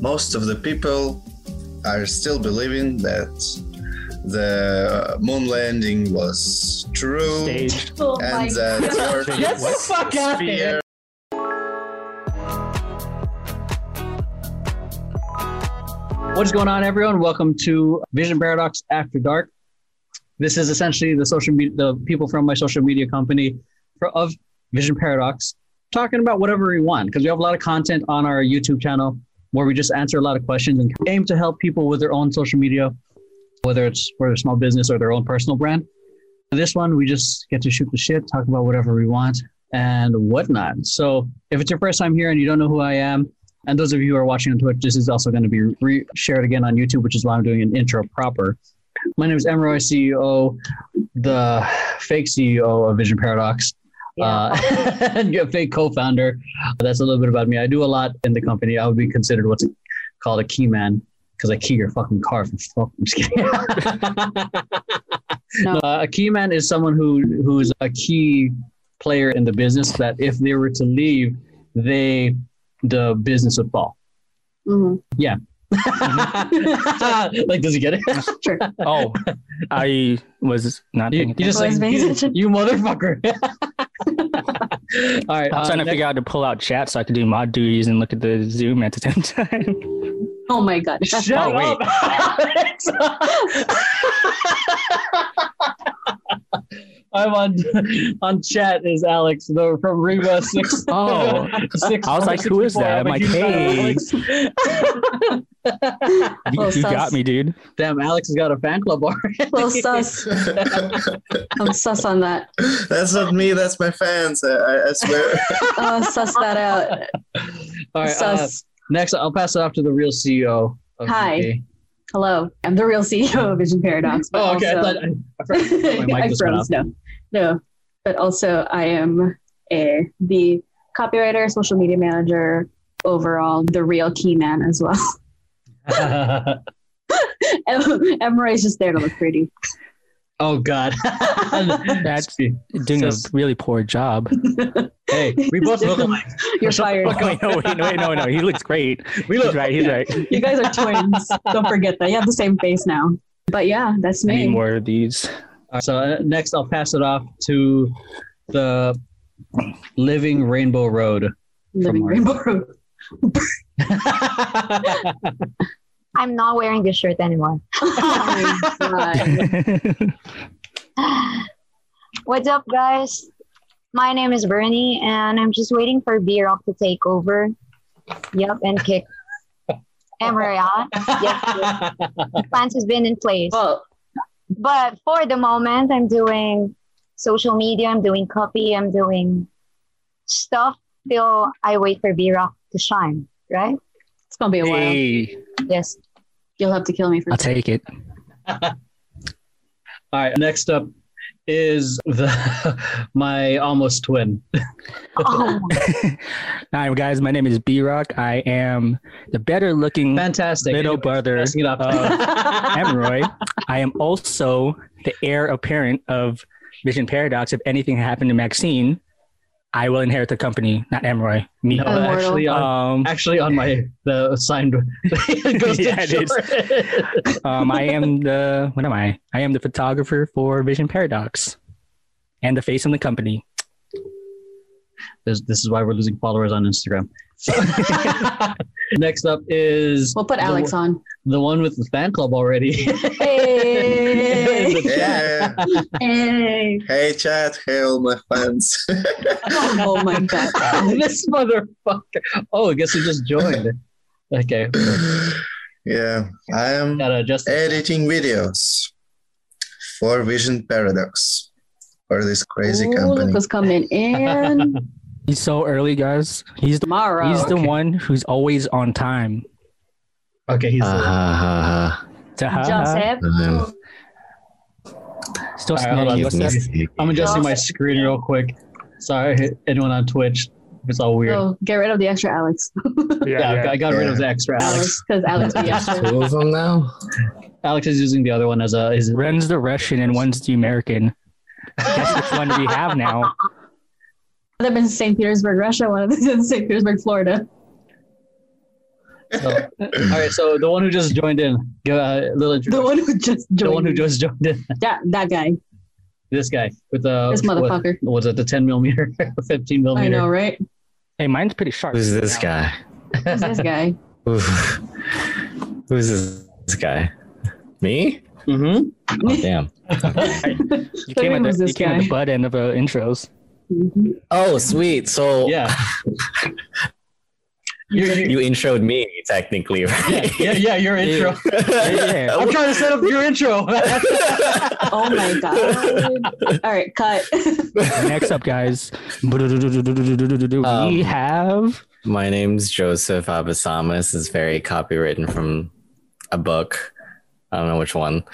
Most of the people are still believing that the uh, moon landing was true Staged. Oh that Earth Get is the fuck a outta here. What is going on, everyone? Welcome to Vision Paradox After Dark. This is essentially the social media, the people from my social media company for, of Vision Paradox talking about whatever we want because we have a lot of content on our YouTube channel where we just answer a lot of questions and aim to help people with their own social media, whether it's for their small business or their own personal brand. This one, we just get to shoot the shit, talk about whatever we want and whatnot. So if it's your first time here and you don't know who I am, and those of you who are watching on Twitch, this is also going to be re- shared again on YouTube, which is why I'm doing an intro proper. My name is Emroy, CEO, the fake CEO of Vision Paradox, uh, and a fake co-founder. That's a little bit about me. I do a lot in the company. I would be considered what's called a key man because I key your fucking car for fuck. I'm just kidding. No. Uh, a key man is someone who who's a key player in the business that if they were to leave, they the business would fall. Mhm. like, does he get it? Sure. Oh, I was not You, you just like you, you motherfucker. All right. I was trying uh, to figure out how to pull out chat so I could do mod duties and look at the Zoom at the same time. Oh my god. Shut Oh, wait. Up, Alex. I'm on on chat is Alex the from Riva six. Oh. I was like, who is that? I'm like, hey. you, you got me, dude. Damn, Alex has got a fan club already. Little sus. I'm sus on that. that's not me, that's my fans. I, I, I swear. Uh, sus that out. All right. Uh, next, I'll pass it off to the real CEO. Of Hi. Hello. I'm the real CEO of Vision Paradox. but Oh, okay. I also- thought I, I forgot my mic I just froze. No, no. But also, I am a the copywriter, social media manager, overall the real key man as well. off. Emery's just there to look pretty. Oh God. That's doing a really poor job. hey, we both look alike. You're Shut fired. fuck wait, no, wait, no, wait, no, no. He looks great. We He's look right. He's right. You guys are twins. Don't forget that. You have the same face now. But yeah, that's I need me. more of these. All right, so uh, next, I'll pass it off to the Living Rainbow Road. Living From Rainbow Road. I'm not wearing this shirt anymore. My God. What's up, guys? My name is Bernie, and I'm just waiting for B Rock to take over. Yep, and kick Emery out. Yes, the plans has been in place. Well, But for the moment, I'm doing social media, I'm doing copy, I'm doing stuff till I wait for B Rock to shine, right? it's gonna be a while. hey, Yes. You'll have to kill me for that. I'll take it. All right, next up is the my almost twin. Oh, Hi, guys. My name is B Rock. I am the better looking Fantastic. little Anyways, brother passing it up. of Emroy. I am also the heir apparent of Vision Paradox. If anything happened to Maxine, I will inherit the company, not Emroy. Me. no, Immortal. actually, on, Um, actually on my the signed it goes Yeah, to it is. um, I am the what am I? I am the photographer for Vision Paradox, and the face of the company. this, this is why we're losing followers on Instagram. Next up is We'll put the- Alex on. the one with the fan club already. Hey. In the chat. yeah. hey. Hey, chat. Hey, all my fans. Oh my god. this motherfucker. Oh, I guess he just joined. Okay. yeah. I am Gotta adjust. editing videos for Vision Paradox for this crazy Ooh, company. look who's coming in He's so early, guys. He's the tomorrow. he's the Okay. one who's always on time. Okay, he's. Uh, Joseph. um, Still All right, hold on, snagging. what's What's this? that? I'm adjusting my screen real quick. Sorry, anyone on Twitch. It's all weird. Oh, get rid of the extra Alex. yeah, I got rid of the extra Alex. Alex, because Alex be extra. two of them now. Alex is using the other one as a. Is One's the Russian and one's the American. Guess which one do we have now? One of them in St. Petersburg, Russia. One of them in St. Petersburg, Florida. So, all right. So the one who just joined in, give a little intro. The one who just joined. The one who just joined in. that that guy, This guy with the this motherfucker. What, was it the 10 millimeter, 15 millimeter? I millimeter? know, right? Hey, mine's pretty sharp. Who's this guy? Who's this guy? Who's this guy? Me? Mm-hmm. Oh, damn. You came, at Who's the, you this came at the butt end of uh, intros. Oh, sweet. So Yeah. You're, you you introed me technically, right? yeah, yeah, your intro. Yeah. I'm trying to set up your intro. Oh my god! All right, cut. Next up, guys, we Um, have My name's Joseph Abasamas. It's very copywritten from a book. I don't know which one.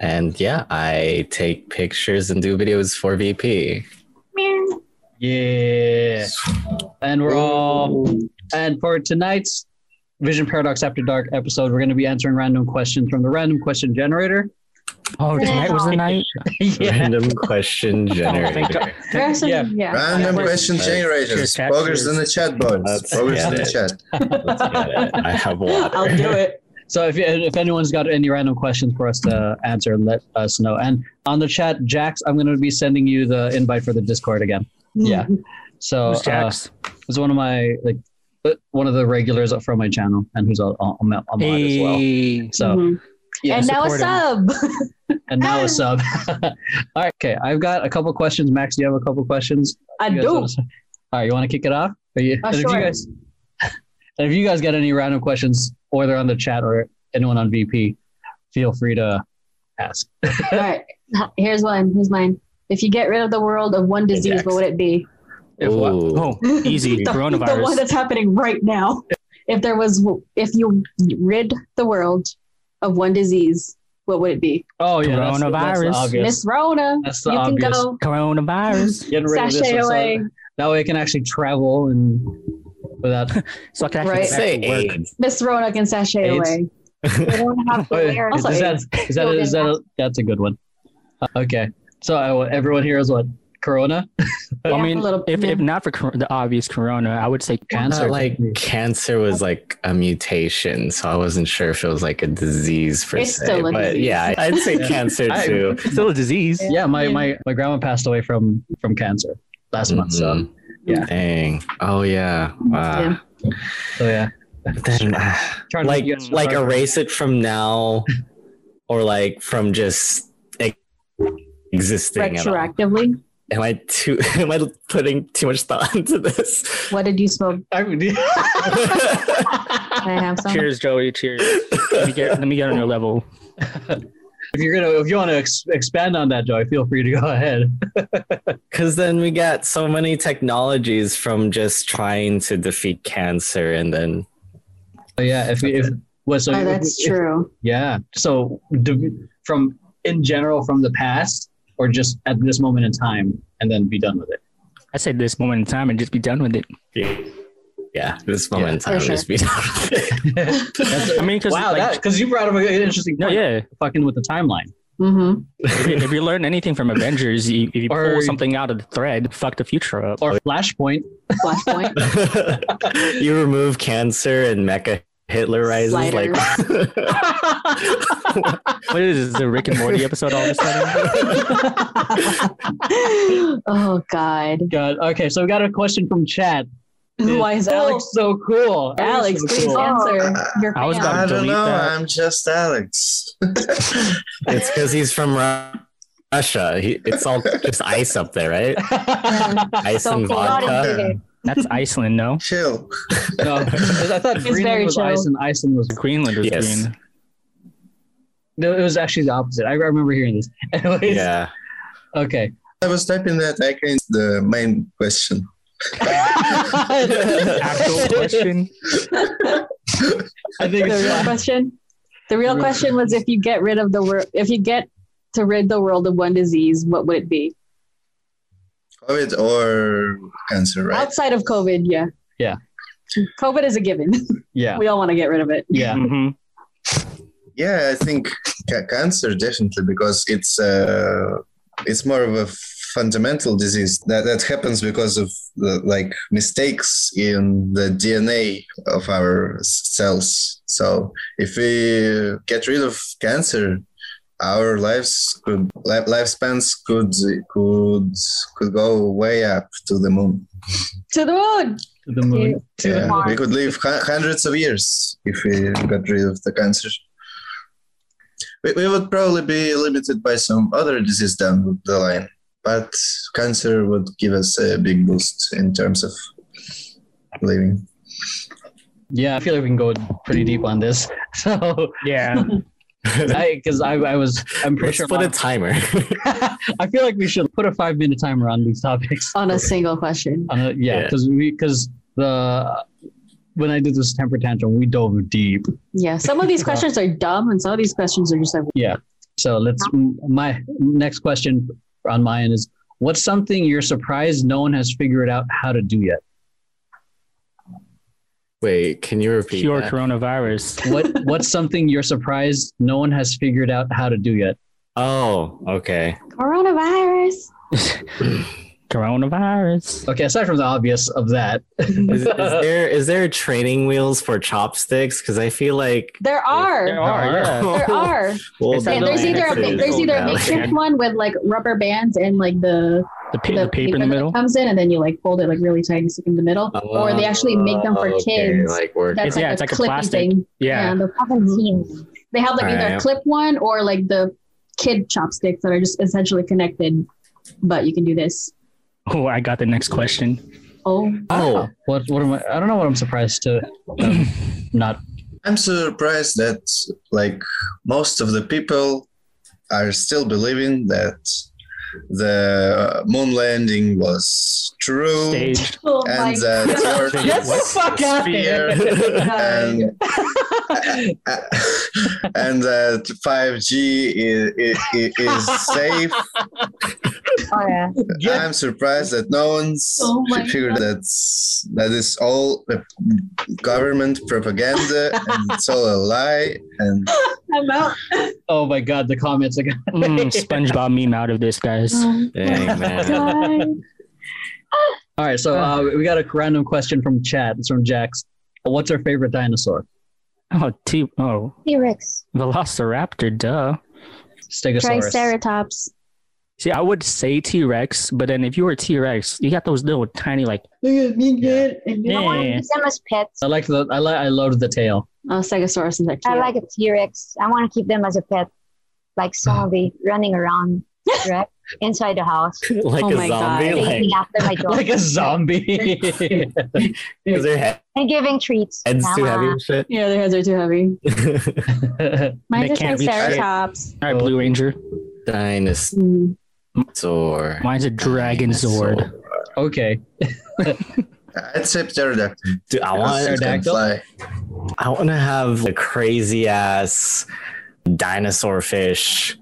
And yeah, I take pictures and do videos for VP. Yeah. And we're all oh. and for tonight's Vision Paradox After Dark episode, we're going to be answering random questions from the random question generator. oh tonight was the night. yeah. Random question generator. God. Some- Yeah. yeah. Random Yeah. question generators. chat, in the chat, boys. Let's Poggers get in the chat. Let's get it. I have one. I'll do it. So if if anyone's got any random questions for us to answer, let us know. And on the chat, Jax, I'm going to be sending you the invite for the Discord again. Yeah. So Who's uh, Jax? it's one of my like uh, one of the regulars from my channel, and who's a, a, a mod as well. Hey, So Mhm. yeah, and now a sub. and now a sub. All right, okay. I've got a couple questions. Max, do you have a couple questions? I do. wanna All right, you want to kick it off? Are you, Uh, and if you sure. guys, and if you guys got any random questions, or they're on the chat, or anyone on VP, feel free to ask. All right. Here's one. Here's mine. If you get rid of the world of one disease, Jax. what would it be? If what? Oh, easy the, the one that's happening right now. If there was, if you rid the world of one disease, what would it be? Oh yeah, that's, the- that's the Coronavirus. Miss Rona. That's the you obvious. can go Coronavirus. Get rid of this sashay one, so away. that way I can actually travel and without. So I can actually Right. Say to work. AIDS. Miss Rona can sashay AIDS. away. They don't have to wear is, Also is that AIDS. is that is that a, that's a good one? Uh, okay, so I, everyone here is what Corona, I Yeah, mean, little- if, yeah. if not for cor- the obvious corona, I would say cancer. Not like cancer was like a mutation, so I wasn't sure if it was like a disease per It's se. still a but disease. yeah, I- I'd say Yeah. cancer I- too. It's still a disease. yeah, my, Yeah. my my grandma passed away from from cancer last month. So Mhm. Yeah. Dang. Oh yeah. Wow. so yeah, Then, uh, like make you guys like feel erase it from now, or like from just existing. at retroactively, Am I too? Am I putting too much thought into this? what did you smoke? I mean, Can I have some? Cheers, Joey. Cheers. Let me get, let me get on your level. If you're gonna if you want to ex- expand on that, Joey, feel free to go ahead. Because then we got so many technologies from just trying to defeat cancer, and then But yeah, if if well, so Oh, that's if- true. Yeah. So d- from in general from the past, or just at this moment in time, and then be done with it. I said this moment in time and just be done with it. yeah, this moment in for time sure. just be done with it. That's I mean, because wow, like, you brought up an interesting no, point. yeah. Fucking with the timeline. Mm-hmm. if, you, if you learn anything from Avengers, you, if you Or- pull something out of the thread, fuck the future up. Or Flashpoint. Flashpoint. you remove cancer and Mecha Hitler rises. Like, What is this, the Rick and Morty episode all of a sudden? oh God. God. Okay, so we got a question from chat. Why is Alex so cool? Alex, so please cool. answer your I was fan. about I don't know. that. I'm just Alex. it's because he's from Russia. He, it's all just ice up there, right? Ice So and cool. vodka. That's Iceland, no? Chill. no, I thought It's Greenland very was chill. ice and Iceland was. Greenland is Yes. green. No, it was actually the opposite. I remember hearing this. Anyways, Yeah. okay. I was typing that against the main question. Actual question. I think the it's real question. The real question was if you get rid of the world, if you get to rid the world of one disease, what would it be? COVID or cancer, right? Outside of COVID, yeah. Yeah. COVID is a given. yeah, We all want to get rid of it. yeah. hmm Yeah, I think ca- cancer definitely because it's uh, it's more of a fundamental disease that, that happens because of the, like mistakes in the DNA of our cells. So if we get rid of cancer, our lives could li- lifespans could could could go way up to the moon. To the moon. To the moon. To Yeah, Mars. we could live hundreds of years if we got rid of the cancer. We, we would probably be limited by some other disease down the line, but cancer would give us a big boost in terms of living. Yeah, I feel like we can go pretty deep on this. So, Yeah. because I, I, was, I'm pretty Let's sure. put a timer. I feel like we should put a five minute timer on these topics. On a single question. On a, yeah, Yeah. because we because the when I did this temper tantrum, we dove deep. Yeah. Some of these questions are dumb, and some of these questions are just like, Yeah. So let's. My next question on my end is: What's something you're surprised no one has figured out how to do yet? Wait, can you repeat Pure that? coronavirus. What What's something you're surprised no one has figured out how to do yet? Oh, okay. coronavirus. coronavirus. Okay, aside from the obvious of that, Is, is there is there training wheels for chopsticks? Because I feel like There are. There are, yeah. There are. Well, Yeah, there's either a, there's either a value. makeshift one with like rubber bands and like the The, pa- the paper in the middle. comes in, and then you like fold it like really tight and stick in the middle. Oh, or they actually make them for Oh, okay, kids. Like work. That's It's- like yeah, a it's like a clippy plastic. thing. Yeah. the, they have like either a clip one or like the kid chopsticks that are just essentially connected, but you can do this. Oh, I got the next question. Oh, Oh, what what am I? I don't know what I'm surprised to um, not. I'm surprised that like most of the people are still believing that the moon landing was true Stage. oh and that Earth Get the fuck out sphere and and that 5G is, is, is safe. Oh yeah. Get- I'm surprised that no one's Oh figured God. that's that is all uh, government propaganda and it's all a lie. And I'm out. oh my god, the comments again. Mm, SpongeBob meme out of this, guys. Oh dang man. All right, so uh, we got a random question from chat. It's from Jax. What's our favorite dinosaur? Oh, T. Oh, T-Rex. Velociraptor. Duh. Stegosaurus. Triceratops. See, I would say T Rex, but then if you were T Rex, you got those little tiny like. Look at me good. I want to Yeah. use them as pets. I like the. I like. I loved the tail. Oh, Stegosaurus is actually. I like a T-Rex. I want to keep them as a pet, like zombie running around, right? Inside the house, like Oh a my zombie, God. like after my dog Like a zombie. is their head- and giving treats. heads too heavy and shit. Yeah, their heads are too heavy. They Mine's a can't. All right, Blue Ranger. Dinosaur. Mm. Mine's a Dragon Zord. okay. I'd say pterodactyl. Dude, I want It Pterodactyl? I want to have a crazy ass dinosaur fish.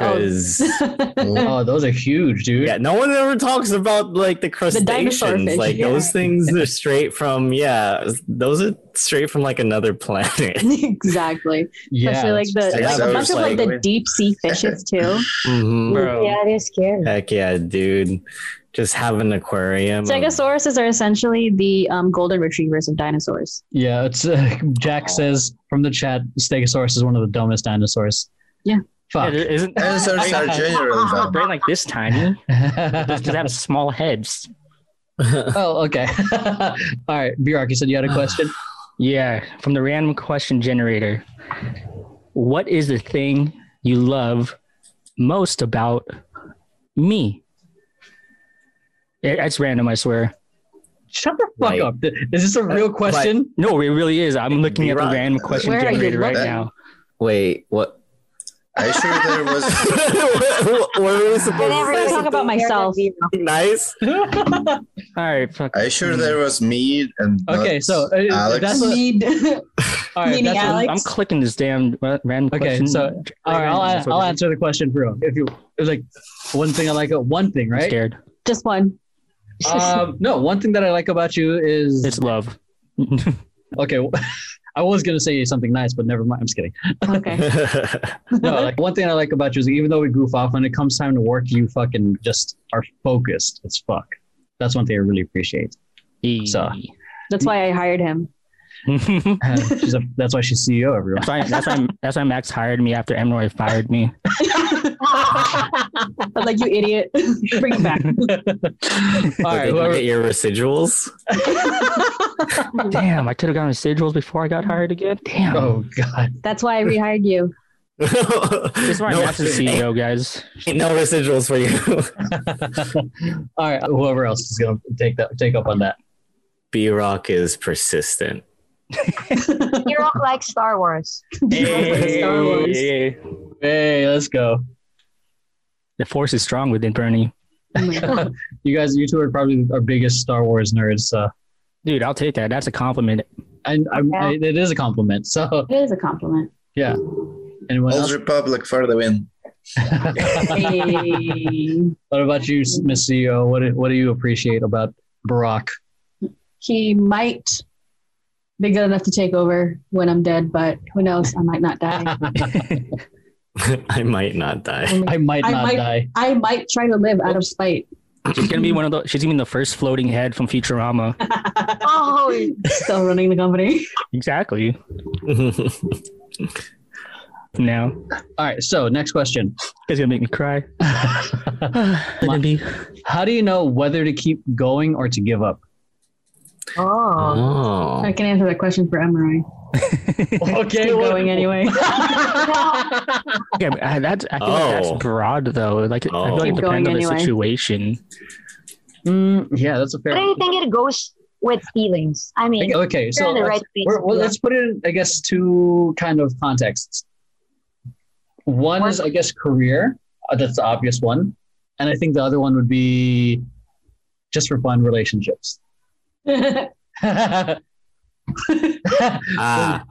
Cause Oh, those are huge, dude. yeah, no one ever talks about like the dinosaur crustaceans. fish, like yeah. those things are straight from yeah, those are straight from like another planet. exactly. Yeah. Especially like the Yeah, like a bunch it's of like the deep sea fishes too. Mhm. Bro. Yeah, they're scary. Heck yeah, dude. Just have an aquarium. of- Stegosauruses are essentially the um, golden retrievers of dinosaurs. Yeah, it's uh, Jack says from the chat, Stegosaurus is one of the dumbest dinosaurs. Yeah. Fuck. Yeah, isn't Dinosaurs are generally a brain like this tiny? Just have small heads. oh, okay. All right, B Rock, you said you had a question. Yeah, from the random question generator. What is the thing you love most about me? It- It's random, I swear. Shut the fuck Right. up. Is this a real question? No, it really is. I'm looking at the random question Where generator right looking? now. Wait, what? Are you sure there was what what were we supposed Whenever to I talk about myself. Nice. All right, fuck. are you sure there was me and Okay, so, uh, Alex? that's what- Need All right, Meaning that's what- Alex? I'm clicking this damn random Okay, question. so all right, I'll, That's what I'll answer the question for you. If you, it was like one thing I like, uh, one thing, I'm right? scared. just one. Um, no, one thing that I like about you is It's love. okay. I was gonna say something nice, but never mind. I'm just kidding. Okay. No, like one thing I like about you is even though we goof off, when it comes time to work, you fucking just are focused as fuck. That's one thing I really appreciate. So- That's why I hired him. Uh, she's a, that's why she's CEO. Everyone. that's why that's why that's why Max hired me after Emroy fired me. I was like, you idiot. Bring it back. All Did whoever, get your residuals? Damn, I could have gotten residuals before I got hired again. Damn. oh god. That's why I rehired you. This is why no, Max is CEO, guys. no residuals for you. All right, whoever else is gonna take that take up on that. B Rock is persistent. You rock like Star Wars. Star Wars. Hey, let's go. The force is strong within Bernie. Oh. You guys, you two are probably our biggest Star Wars nerds. Uh, Dude, I'll take that. That's a compliment. and I'm, I, it is a compliment. So It is a compliment. yeah. Anyone Old else? Republic for the win. Hey. what about you, Miss CEO? What do, what do you appreciate about B Rock? he might be good enough to take over when I'm dead, but who knows? I might not die. I might not die. I might I not might- die. I might try to live out of spite. She's gonna be one of the. She's gonna be the first floating head from Futurama. Oh, Still running the company. Exactly. Now, All right. So next question. it's gonna make me cry. Let it be. How do you know whether to keep going or to give up? oh. oh. I can answer that question for Emery. Okay. Keep going anyway. Okay, that's. I feel like that's Oh. broad though. Like I Oh. feel like it depends on the anyway. situation. Mm, yeah, that's a fair. What do you think it goes with feelings? I mean, Okay, you're so let's, right place. we're, well, let's put it in, I guess, two kind of contexts. One is, I guess, career. Uh, that's the obvious one, and I think the other one would be just for fun relationships. Ah.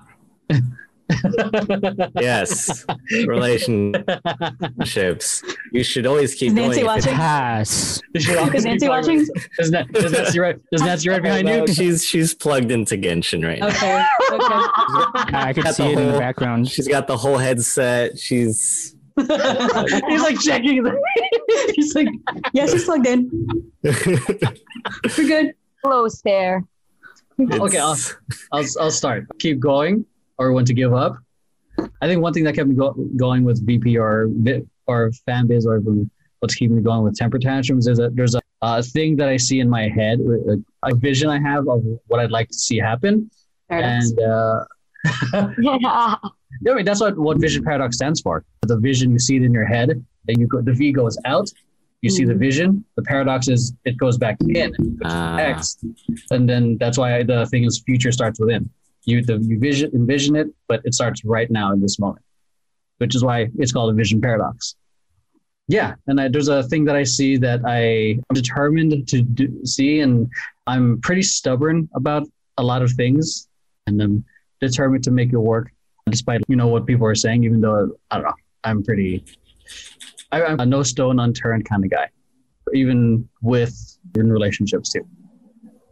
yes. Relationships. You should always keep Is Nancy going. watching? Pass. Is she Is Nancy watching? Is, that, is Nancy right? Is Nancy right behind you? she's she's plugged into Genshin right now. Okay. Okay. I can see the it in the background. She's got the whole headset. She's He's like checking. The- He's like, yeah, she's plugged in. We're good. close there. Okay, I'll, I'll I'll start. Keep going, or when to give up. I think one thing that kept me go, going with VP or or fan biz or what's keeping me going with temper tantrums is that there's a, a thing that I see in my head, a, a vision I have of what I'd like to see happen, Paradox. and uh, Yeah. I mean that's what what vision paradox stands for. The vision you see it in your head, and you go. The V goes out. You see the vision. The paradox is it goes back in. Ah. X, and then that's why the thing is future starts within. You the you vision envision it, but it starts right now in this moment, which is why it's called a vision paradox. Yeah, and I, there's a thing that I see that I am determined to do, see, and I'm pretty stubborn about a lot of things, and I'm determined to make it work, despite you know what people are saying. Even though I don't know, I'm pretty. I, I'm a no stone unturned kind of guy, even with in relationships too.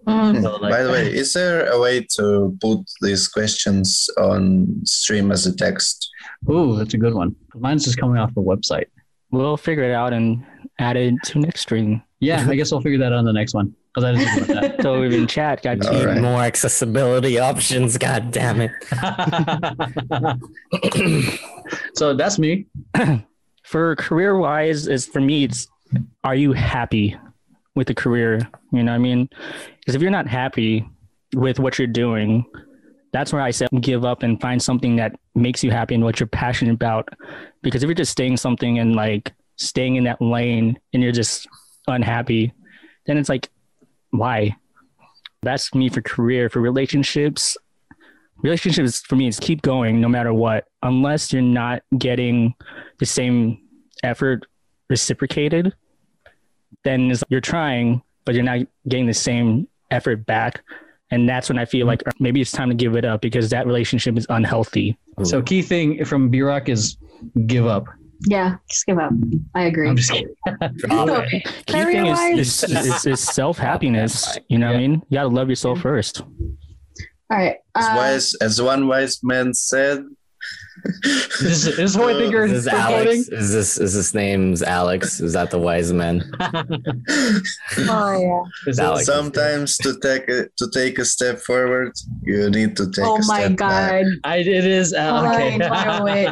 Mm. So, like- By the way, is there a way to put these questions on stream as a text? Ooh, that's a good one. Mine's just coming off the website. We'll figure it out and add it to next stream. Yeah, I guess I'll figure that out on the next one because I didn't think about So even chat got All two. right. More accessibility options. God damn it. so that's me. For career wise, is for me, it's are you happy with the career? You know what I mean? Because if you're not happy with what you're doing, that's where I say give up and find something that makes you happy and what you're passionate about. Because if you're just staying something and like staying in that lane and you're just unhappy, then it's like, why? That's me for career. For relationships, relationships for me is keep going no matter what, unless you're not getting the same effort reciprocated. Then it's, you're trying, but you're not getting the same effort back. And that's when I feel like maybe it's time to give it up because that relationship is unhealthy. So key thing from B Rock is give up. Yeah, just give up. I agree. I'm just kidding. Key thing is, is, is, is self happiness. You know what I mean? You got to love yourself first. All right. As Uh, wise as one wise man said. Is, this is who I think you're Is this quoting. Alex? Is this is his name's Alex? Is that the wise man? Oh yeah. Alex. Sometimes to take a, to take a step forward, you need to take oh a my step back. god. I, it is. Uh, okay. I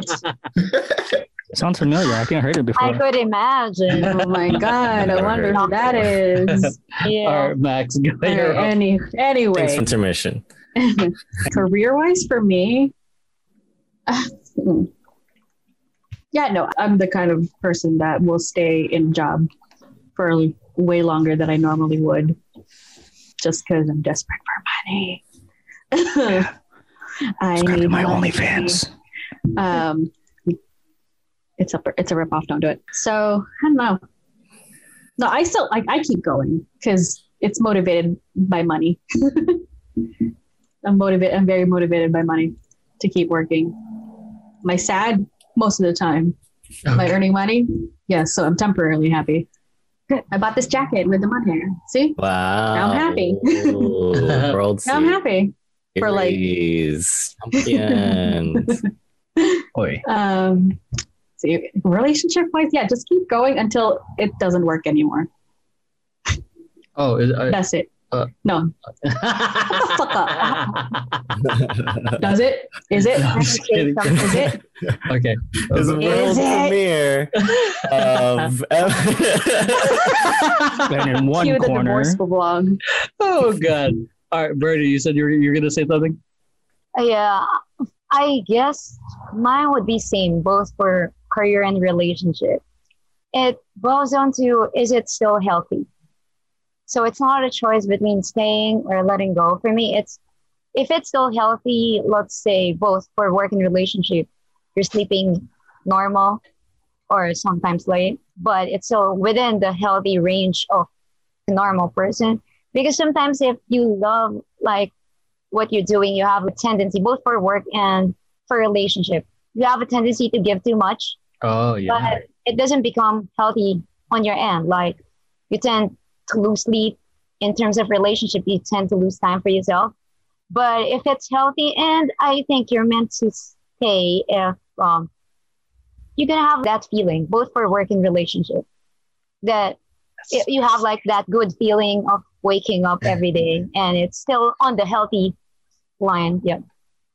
know. Sounds familiar. I think I heard it before. I could imagine. Oh my god. I wonder who that is. Yeah. All right, Max. Go All you're any Thanks anyway, for intermission. career wise for me, yeah, no, I'm the kind of person that will stay in a job for way longer than I normally would, just because I'm desperate for money. I need my money. OnlyFans. Um, it's a it's a ripoff. Don't do it. So I don't know. No, I still like I keep going because it's motivated by money. I'm motivated. I'm very motivated by money to keep working. Am I sad most of the time? Am I earning money? Yes. So I'm temporarily happy. Good. I bought this jacket with the mud hair. See? Wow. Now I'm happy. World Now I'm happy. for, like- champions. Oi. Um, see, relationship wise, yeah, just keep going until it doesn't work anymore. Oh, is, uh, That's it. Uh. no, fuck does it? Is it? No, I'm just. Is it? okay. It's the world it? premiere of And in one Cue corner, divorce vlog. Oh God. All right, Bertie, you said you were you're gonna say something. Yeah, I guess mine would be same both for career and relationship. It boils down to is it still healthy? So it's not a choice between staying or letting go. For me, it's if it's still healthy, let's say both for work and relationship, you're sleeping normal or sometimes late, but it's still within the healthy range of a normal person. Because sometimes if you love like what you're doing, you have a tendency, both for work and for relationship, you have a tendency to give too much, Oh yeah. but it doesn't become healthy on your end. Like you tend to lose sleep in terms of relationship, you tend to lose time for yourself. But if it's healthy, and I think you're meant to stay if um, you're gonna have that feeling, both for work and relationship, that y- you have like that good feeling of waking up every day, and it's still on the healthy line. Yep.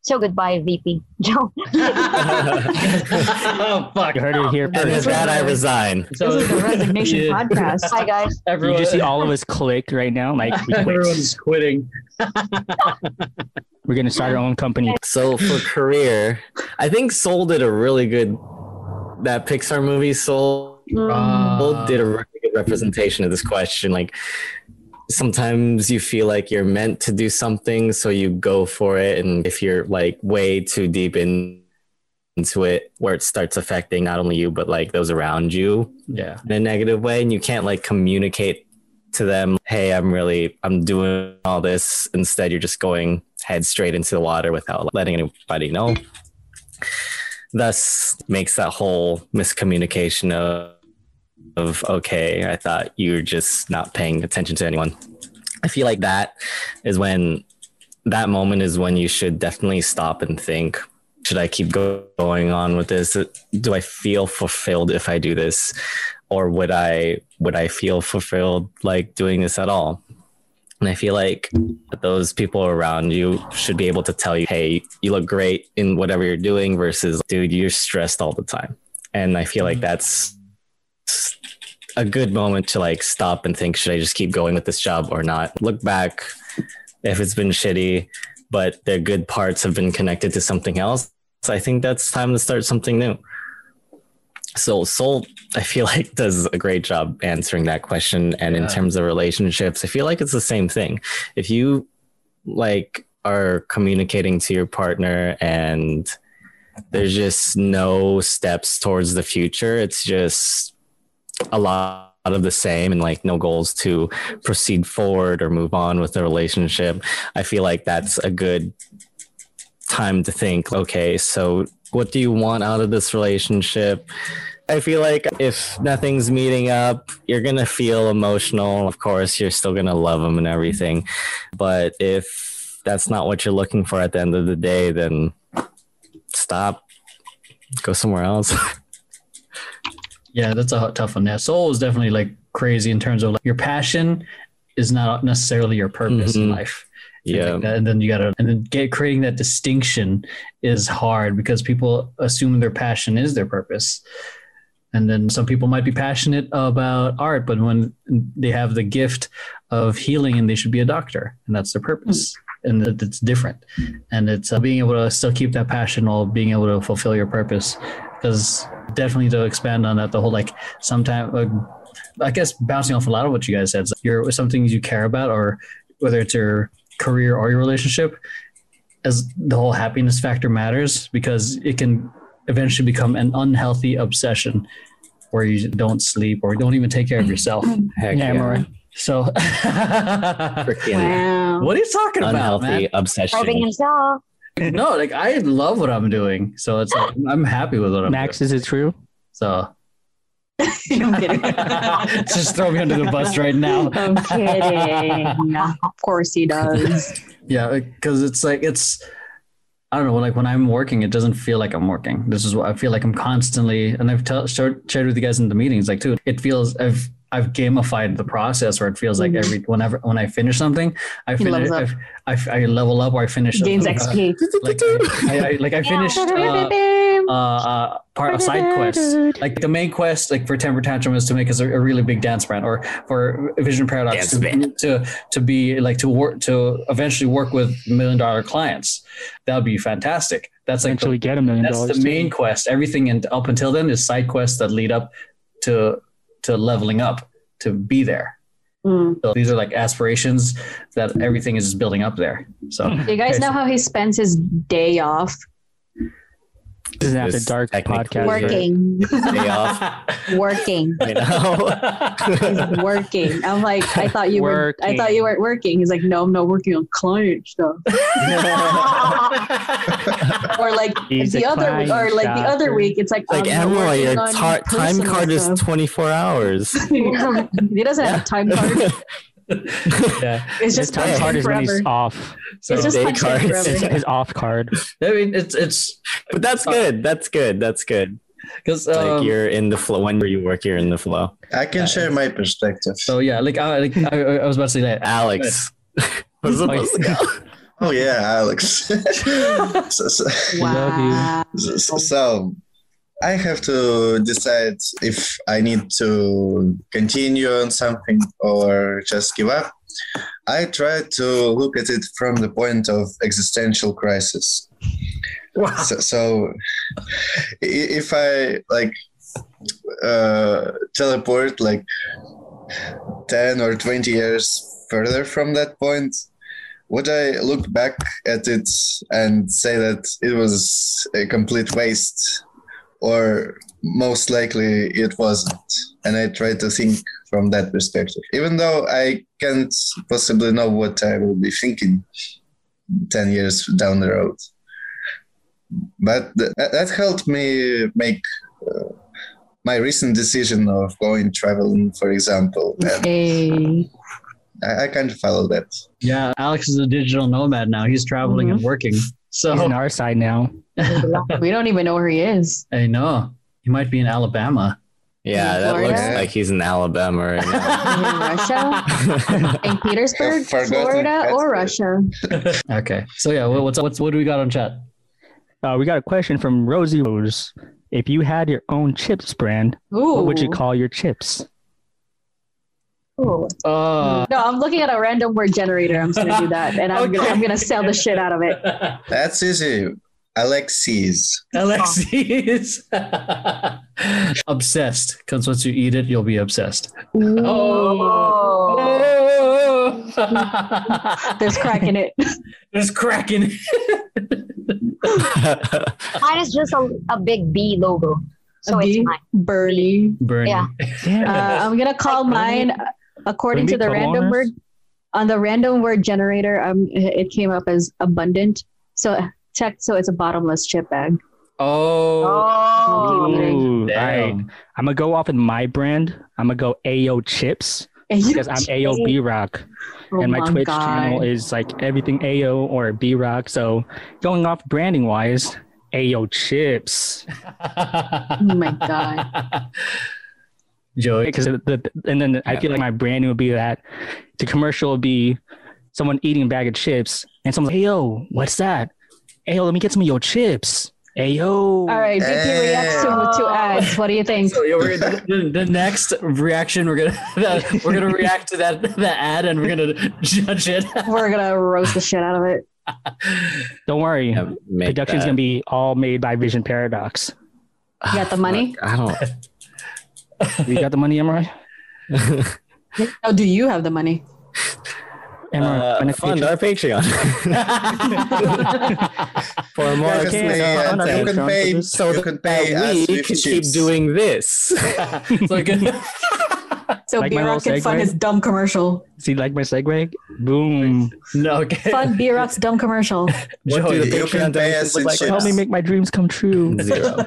So goodbye, VP. Joe. oh fuck. you heard it here and with first. that, I resign. So This is the resignation Yeah. podcast. Hi guys. Everyone, You just see all of us click right now. Like we quit. everyone's quitting. We're gonna start our own company. So for career, I think Soul did a really good. That Pixar movie Soul Uh, did a really good representation of this question. Like sometimes you feel like you're meant to do something, so you go for it, and if you're like way too deep in into it, where it starts affecting not only you but like those around you yeah. in a negative way, and you can't like communicate to them, "Hey, I'm really I'm doing all this." Instead, you're just going head straight into the water without letting anybody know. Thus, makes that whole miscommunication of of okay, I thought you were just not paying attention to anyone. I feel like that is when that moment is when you should definitely stop and think should I keep go- going on with this? Do I feel fulfilled if I do this? Or would I would I feel fulfilled like doing this at all? And I feel like those people around you should be able to tell you, hey, you look great in whatever you're doing versus dude, you're stressed all the time. And I feel like mm-hmm. that's a good moment to like stop and think, should I just keep going with this job or not? Look back if it's been shitty, but the good parts have been connected to something else. So I think that's time to start something new. So Soul, I feel like does a great job answering that question. And in terms of relationships, I feel like it's the same thing. If you like are communicating to your partner and there's just no steps towards the future, it's just a lot of the same and like no goals to proceed forward or move on with the relationship. I feel like that's a good time to think, okay, so what do you want out of this relationship? I feel like if nothing's meeting up, you're going to feel emotional. Of course, you're still going to love them and everything. But if that's not what you're looking for at the end of the day, then stop. Go somewhere else. Yeah, that's a tough one. Yeah, soul is definitely like crazy in terms of like your passion is not necessarily your purpose in Mhm. life. yeah. Like and then you gotta and then get creating that distinction is hard because people assume their passion is their purpose. And then some people might be passionate about art, but when they have the gift of healing and they should be a doctor, and that's their purpose. And that it's different. And it's uh, being able to still keep that passion while being able to fulfill your purpose. Because definitely to expand on that, the whole like sometimes, like, uh, I guess bouncing off a lot of what you guys said, your some things you care about, or whether it's your career or your relationship, as the whole happiness factor matters because it can eventually become an unhealthy obsession where you don't sleep or don't even take care of yourself. Heck yeah, yeah. So, Wow. what are you talking about, unhealthy obsession. Starving himself. No, like I love what I'm doing, so it's like I'm happy with what I'm doing. Max, doing. is it true? So I'm kidding. just throw me under the bus right now. I'm kidding. Of course he does. Yeah, because it's like it's I don't know, like when I'm working, it doesn't feel like I'm working. This is what I feel like I'm constantly, and I've tell, shared, shared with you guys in the meetings, like, dude, it feels I've I've gamified the process where it feels like Mhm. every whenever when I finish something, I He finish, I, I, I level up or I finish Gains uh, XP. Like I, I, like I finished uh, uh, uh, part of side quests. Like the main quest, like for Temper Tantrum, is to make us a, a really big dance brand, or for Vision Paradox to, to to be like to work to eventually work with million dollar clients. That would be fantastic. That's like Eventually the, get a million that's dollars. the too. main quest. Everything and up until then is side quests that lead up to to leveling up to be there. Mm. So these are like aspirations that everything is just building up there. So Do you guys know how he spends his day off? This is after It's dark podcast. Working. Working. You know? He's working. I'm like, I thought you were I thought you weren't working. He's like, No, I'm not working on client stuff. Or like He's the other client or like the other week, it's like like I'm Emily, working your on tar- time personal card is 24 hours. he doesn't have a time card. Yeah. It's His just time punch card in is when he's off. So It's just day punch cards. His, his off card. I mean, it's it's But that's good. That's good. That's good. because like um, you're in the flow. When you work, you're in the flow. I can share my perspective. so yeah, like I like I, I was about to say that. Alex. was supposed to. Oh yeah, Alex. so, so, Wow. so- so I have to decide if I need to continue on something or just give up. I try to look at it from the point of existential crisis. Wow. So, so if I like uh, teleport like 10 or 20 years further from that point, would I look back at it and say that it was a complete waste? Or most likely it wasn't. And I try to think from that perspective, even though I can't possibly know what I will be thinking 10 years down the road but th- that, that helped me make uh, my recent decision of going traveling, for example. And Hey. I, I kind of follow that. Yeah, Alex is a digital nomad now. He's traveling and working. So He's on our side now. We don't even know where he is. I know he might be in Alabama. Yeah, In that looks like he's in Alabama right In Russia, in Petersburg, Forgotten Florida, or Russia. Okay, so yeah, what- what's what's what do we got on chat? Uh, we got a question from Rosie Rose. If you had your own chips brand, Ooh. what would you call your chips? Ooh. Uh, No, I'm looking at a random word generator. I'm just gonna do that, and I'm gonna I'm gonna sell the shit out of it. That's easy. Alexis. Alexis obsessed because once you eat it, you'll be obsessed. Oh. There's crack in it. There's cracking. Mine is just a, a big B logo. So A it's B? mine. Burly. Burning. Yeah. Damn. Uh, I'm gonna call mine according to Burly the random Coloners? word on the random word generator. Um, it came up as abundant. So check. So it's a bottomless chip bag. Oh. Oh. eating. Ooh, all right. I'm gonna go off with my brand. I'm gonna go AO Chips because I'm AO B Rock. Oh and my, my Twitch God. channel is like everything AO or B Rock. So going off branding wise, AO Chips. Oh my god. Joey. Because the, the and then I feel like my branding would be that the commercial would be someone eating a bag of chips and someone's like, hey yo, what's that? Hey yo, let me get some of your chips. Hey yo. All right, VP reacts to, to ads. What do you think? So yeah, we're, the, the, the next reaction we're gonna we're gonna react to that that ad and we're gonna judge it. We're gonna roast the shit out of it. Don't worry. Yeah, Production's that. gonna be all made by Vision Paradox. You got the money? I don't. You got the money, Emma? How do you have the money? Emma, Uh, fund our Patreon for more Because can, they, uh, our you can pay, so you can pay that we with can keep doing this. so I can, So Like my B-Rock little can fund his dumb commercial. See, like my segue? Boom. no, okay. Fund B-Rock's dumb commercial. What do the You can Patreon pay us like? Help me make my dreams come true. Zero.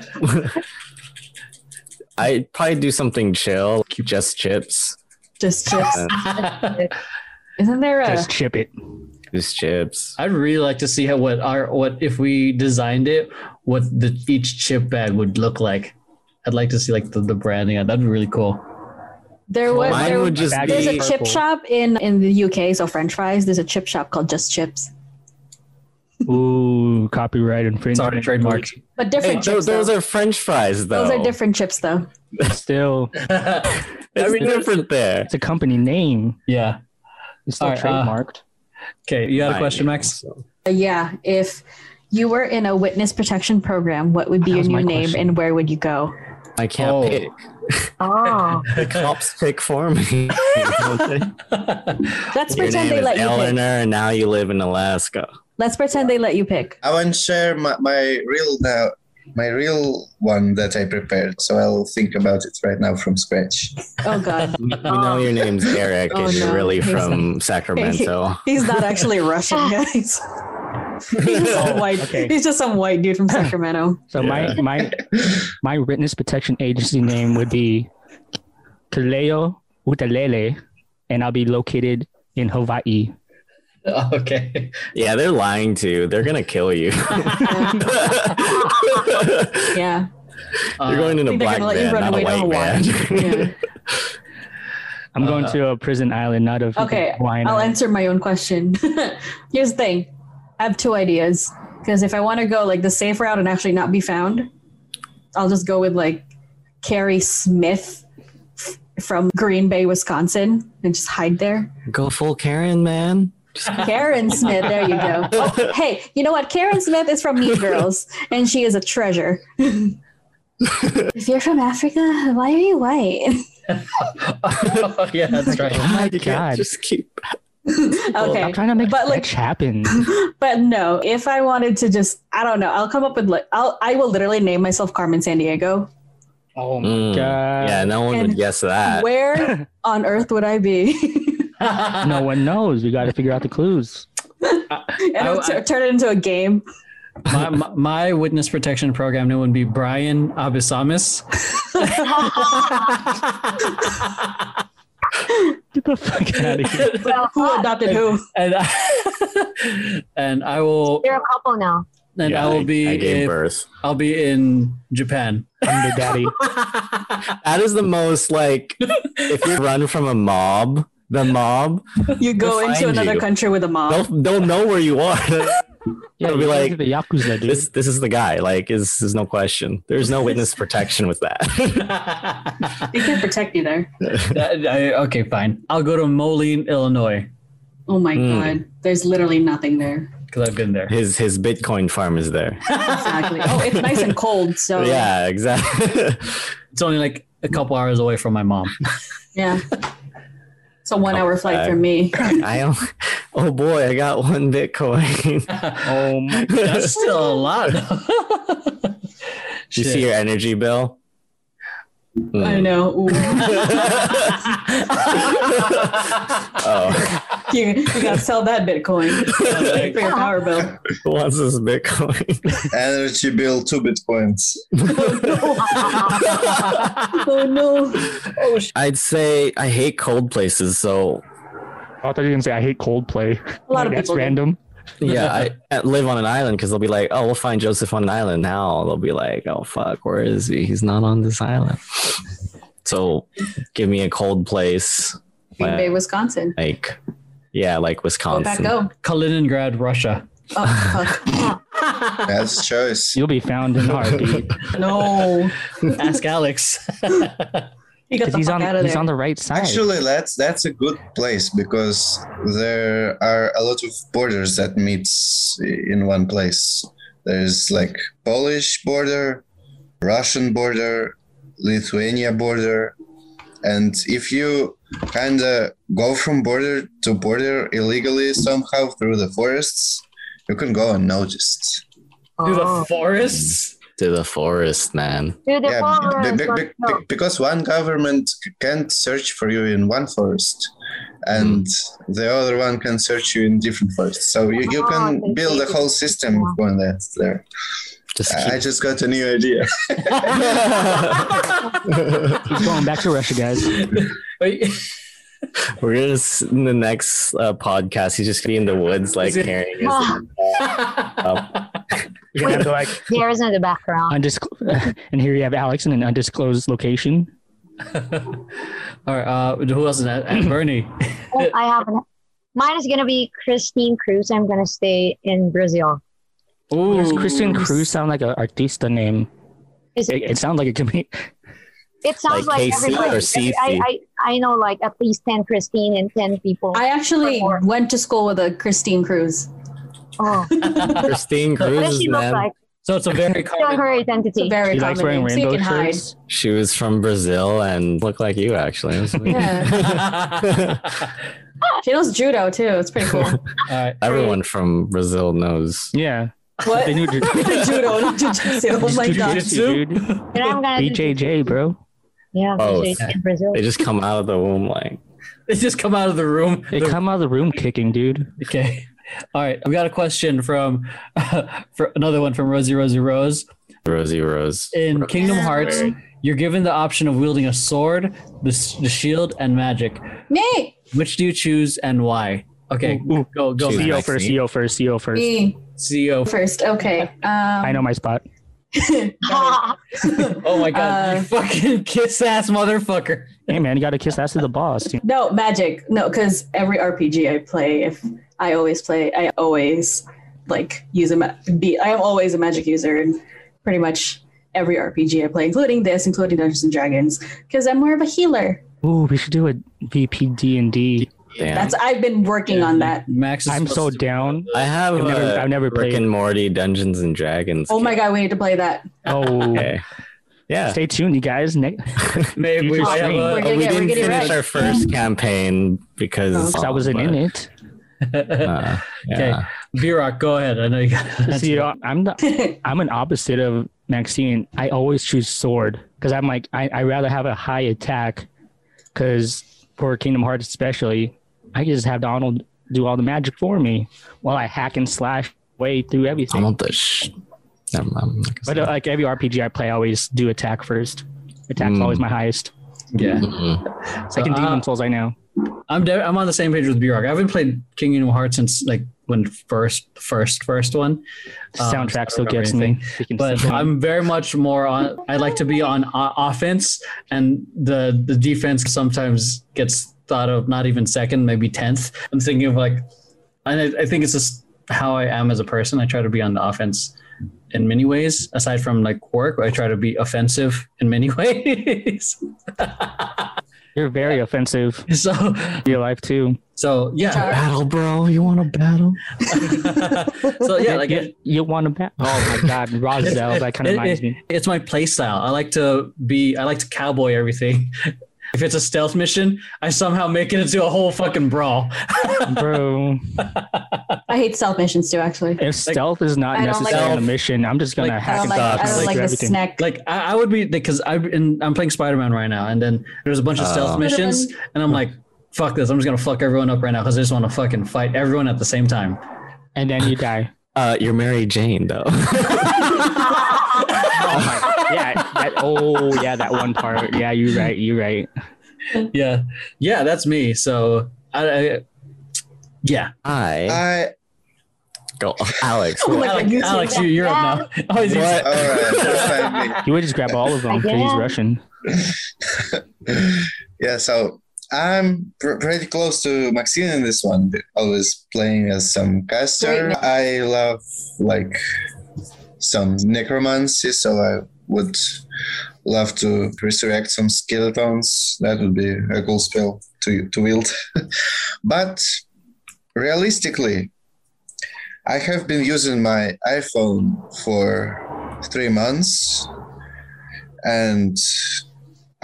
I'd probably do something chill, just chips. Just chips. Uh, Isn't there a Just chip it. just chips. I'd really like to see how what our what if we designed it, what the each chip bag would look like. I'd like to see like the, the branding. That'd be really cool. there was Mine there, would just there's is a be chip purple. shop in in the UK, so French fries. There's a chip shop called Just Chips, Ooh, copyright infringement. Sorry, trademarks. but different those, chips. those though. are French fries, though. Those are different chips, though. Still, It's different there. it's a company name. yeah. It's still All right, uh, trademarked. Okay, you got a question, Max? So, Uh, yeah, if you were in a witness protection program, what would be That your new name question. and where would you go? I can't Oh. pick. Oh, The cops pick for me. Let's Your pretend name they is let you Eleanor, pick. and now you live in Alaska. Let's pretend they let you pick. I won't share my, my real now my real one that I prepared, so I'll think about it right now from scratch. Oh God, We know your name's oh, Eric, Oh, and you're no. really He's from Sacramento. he's not actually Russian, guys. He's just some white. Okay. He's just some white dude from Sacramento. So my my my witness protection agency name would be Kaleo Utalele, and I'll be located in Hawaii. okay. Yeah, they're lying to you. They're gonna kill you. Yeah, You're going in a think they're black gonna van, not a away to white Hawaii. man. yeah. I'm going Uh, to a prison island, not a Okay, Hawaiian I'll island. answer my own question. Here's the thing: I have two ideas because if I want to go like the safe route and actually not be found, I'll just go with like Carrie Smith f- from Green Bay, Wisconsin, and just hide there. Go full Karen, man. Karen Smith, there you go. Oh, hey, you know what? Karen Smith is from Mean Girls, and she is a treasure. if you're from Africa, why are you white? yeah, that's right. Oh my You can't god! just keep. okay, I'm trying to make But, like- fetch happen. but no. If I wanted to just, I don't know. I'll come up with like, I'll, I will literally name myself Carmen Sandiego. Oh my Mm. god! Yeah, no one would guess that. Where on earth would I be? No one knows. We got to figure out the clues. and I'll I- I- t- turn it into a game. my, my, my witness protection program name would be Brian Abisamis. Get the fuck out of here! well, Who adopted who? and I, and I will You're a couple now. and Yeah, I will be I gave in, birth. I'll be in Japan. I'm the daddy. That is the most like if you run from a mob, the mob, You go into another you. country with a mom. they'll they'll know where you are. Yeah, It'll be like, the yakuza, dude. this this is the guy. Like, is there's no question. There's no witness protection with that. They can't protect you there. That- I- okay, fine. I'll go to Moline, Illinois, Oh my Mm. god, there's literally nothing there. because I've been there. his his Bitcoin farm is there. Exactly. oh, it's nice and cold, so Yeah, exactly. It's only like a couple hours away from my mom. yeah. It's a one-hour flight back. from me. I don't, oh boy, I got one Bitcoin. oh my That's still a lot. Did you see your energy bill? Mm. I know. Oh, you, you gotta sell that Bitcoin for your power bill. who wants this Bitcoin? Energy bill two bitcoins. Oh no. Oh, I'd say I hate cold places, so I thought you were gonna say I hate Coldplay. A lot of That's people do. random. Yeah, I, I live on an island because they'll be like, "Oh, we'll find Joseph on an island." Now they'll be like, "Oh fuck, where is he? He's not on this island." So, give me a cold place, Green Bay, Wisconsin. like yeah, like Go back, Wisconsin. go. Kaliningrad, Russia. Oh. That's choice. You'll be found in a heartbeat no. Ask Alex. You got because the he's on he's there. on the right side. Actually, that's that's a good place because there are a lot of borders that meets in one place. There's like Polish border, Russian border, Lithuania border, and if you kind of go from border to border illegally somehow through the forests, you can go unnoticed. Through Oh. the forests. To the forest, man. Dude, the Yeah, forest, be- be- be- be- because one government can't search for you in one forest, and the other one can search you in different forests. So you, you Oh, can build a whole system when that's there. Just I I just got a new idea. He's going back to Russia, guys. We're gonna s- in the next uh, podcast. He's just gonna be in the woods, like carrying his. up. You're gonna have to like Here's in the background. undisclosed, and here you have Alex in an undisclosed location. All right. Uh, who else is that? Bernie. Oh, I have an, mine is gonna be Christine Cruz. I'm gonna stay in Brazil. Ooh. Does Ooh. Christian Cruz sound like an artista name? Is It, it sounds like it could be. It sounds Like like, everybody. or CC? I, I I know like at least ten Christine and ten people. I actually Or- went to school with a Christine Cruz. Oh, Christine Cruz is man. like? So it's a very Showing her common. It's a identity. very He likes wearing name, so you rainbow can hide. shirts. She was from Brazil and looked like you, actually. It was weird. She knows judo too. It's pretty cool. All right. Everyone from Brazil knows. Yeah, what? they knew judo, not jujitsu. Oh my god. Jiu-jitsu, dude. And I'm gonna do- BJJ, bro. Yeah, Oh, BJJ in Brazil. They just come out of the womb like. They just come out of the room. They The- come out of the room kicking, dude. Okay. All right. We got a question from for another one from Rosie Rosie Rose. Rosie Rose. In Kingdom Hearts, you're given the option of wielding a sword, the, the shield, and magic. Me. Which do you choose and why? Okay, Ooh, ooh. go go. Choose Max. CEO first, CEO first, CEO first. Me CEO. first. Okay. Um, I know my spot. Oh my god, Uh, you fucking kiss ass motherfucker. Hey man, you gotta kiss ass to the boss. dude. No, magic. No, because every RPG I play, if I always play, I always like use a ma- be. I am always a magic user in pretty much every RPG I play, including this, including Dungeons and Dragons, because I'm more of a healer. Ooh, we should do a VP D and D. Damn. That's I've been working on that. Max is I'm so supposed to- down. I have I've never- uh, I've never Rick played. and Morty Dungeons and Dragons. Oh my god, we need to play that. Oh, Okay. Yeah. stay tuned, you guys. Ne- Maybe we have a- We're we get- we're didn't finish ready. our first campaign because I wasn't in it. Uh, Okay, yeah. B-Rock, go ahead. I know you got. See, I'm the I'm an opposite of Maxine. I always choose sword because I'm like I I rather have a high attack because for Kingdom Hearts especially, I just have Donald do all the magic for me while I hack and slash way through everything. I everything. want the sh. Never mind, I'm But say uh, like every RPG I play, I always do attack first. Attack's Mm. always my highest. yeah. that. Mhm. So, like in uh, Demon's Souls, I know. I'm de- I'm on the same page with B-Rock. I haven't played Kingdom Hearts since like when first first first one. Um, Soundtrack so still gets me, but I'm very much more on. I like to be on o- offense, and the the defense sometimes gets thought of not even second, maybe tenth. I'm thinking of like, and I, I think it's just how I am as a person. I try to be on the offense in many ways. Aside from like work, I try to be offensive in many ways. You're very offensive so your life too. so yeah. Battle, bro. You want to battle? so yeah, like you, it, you want to battle. Oh my God, Rosdell. That kind of reminds it- me. it's my play style. I like to be. I like to cowboy everything. If it's a stealth mission, I somehow make it into a whole fucking brawl. Bro, I hate stealth missions too. Actually, if stealth is not I don't like necessary in it. the mission, I'm just gonna Like, I hack don't and like. dodge I don't and like do the everything. snack. like I, I would be because I'm I'm playing Spider Man right now, and then there's a bunch of stealth Oh. missions, and I'm like, fuck this, I'm just gonna fuck everyone up right now because I just want to fucking fight everyone at the same time. And then you die. Uh, you're Mary Jane though. yeah. That, oh, yeah. That one part. Yeah, you're right. You're right. Yeah, yeah, that's me. So I, I yeah, I I go Alex. Oh my Alex, God, you too. Alex, you, you're up now. Oh, he's- What? all right. You would just grab all of them because he's Yeah. Russian. yeah, so I'm pr- pretty close to Maxine in this one. Always playing as some caster. Great. I love like some necromancy, so I would love to resurrect some skeletons. That would be a cool spell to to wield. but realistically, I have been using my iPhone for three months, and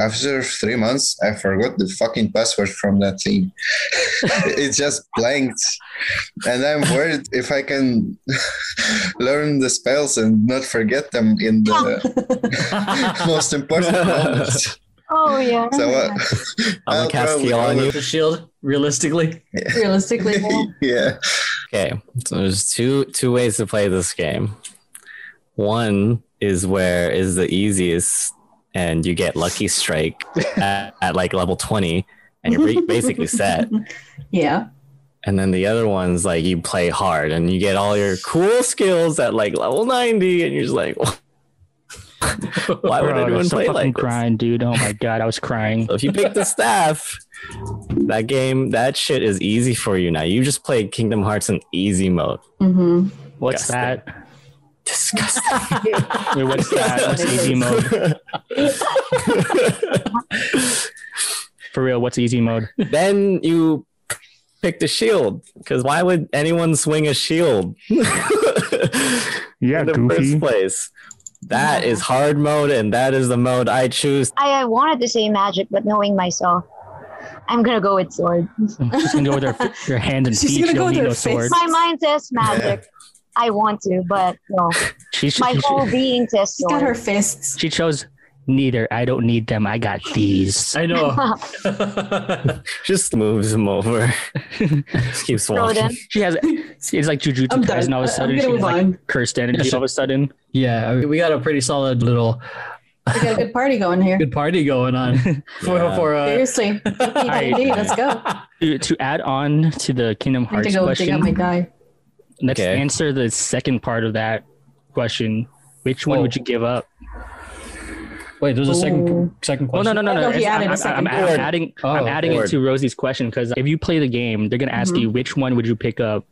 after three months, I forgot the fucking password from that thing. it just blanked. And I'm worried if I can learn the spells and not forget them in the most important moments. Oh yeah. So, uh, I'm I'll gonna cast probably- heal on you. the shield. Realistically, Yeah. Realistically, yeah. Okay, so there's two two ways to play this game. One is where is the easiest, and you get lucky strike at, at like level twenty, and you're basically set. yeah. And then the other one's like you play hard, and you get all your cool skills at like level ninety, and you're just like, why would Bro, anyone that's so play fucking like this? crying, dude. Oh my god, I was crying. So if you pick the staff, that game, that shit is easy for you now. You just play Kingdom Hearts in easy mode. Mm-hmm. What's Disgusting. that? Disgusting. Wait, what's that? What's easy mode? For real, what's easy mode? then you pick the shield because why would anyone swing a shield Yeah, in the goofy. first place? That is hard mode, and that is the mode I choose. I, I wanted to say magic, but knowing myself, I'm gonna go with sword. She's gonna go with her, her hands and She's feet. gonna go with her no sword. fist. My mind says magic. I want to, but no. She, she, My she, whole being says She's got her fists. she chose neither. I don't need them. I got these. I know. Just moves them over. Just keeps walking. She has it's like Jujutsu I'm Kaisen. All of a I'm sudden, gonna she has like on. cursed energy. All of a sudden, yeah, we got a pretty solid little We got a good party going here. good party going on for Yeah. for uh, Seriously. D&D, let's go. to, to add on to the Kingdom I have to Hearts go dig question, out my die. Let's Okay. answer the second part of that question. Which one Oh. would you give up? Wait, there's a second Ooh. second Oh question. no no no Oh, no! no, he It's- I'm, a I'm- I'm adding Oh, I'm adding it to Rosie's question because if you play the game, they're gonna ask Mhm. you which one would you pick up,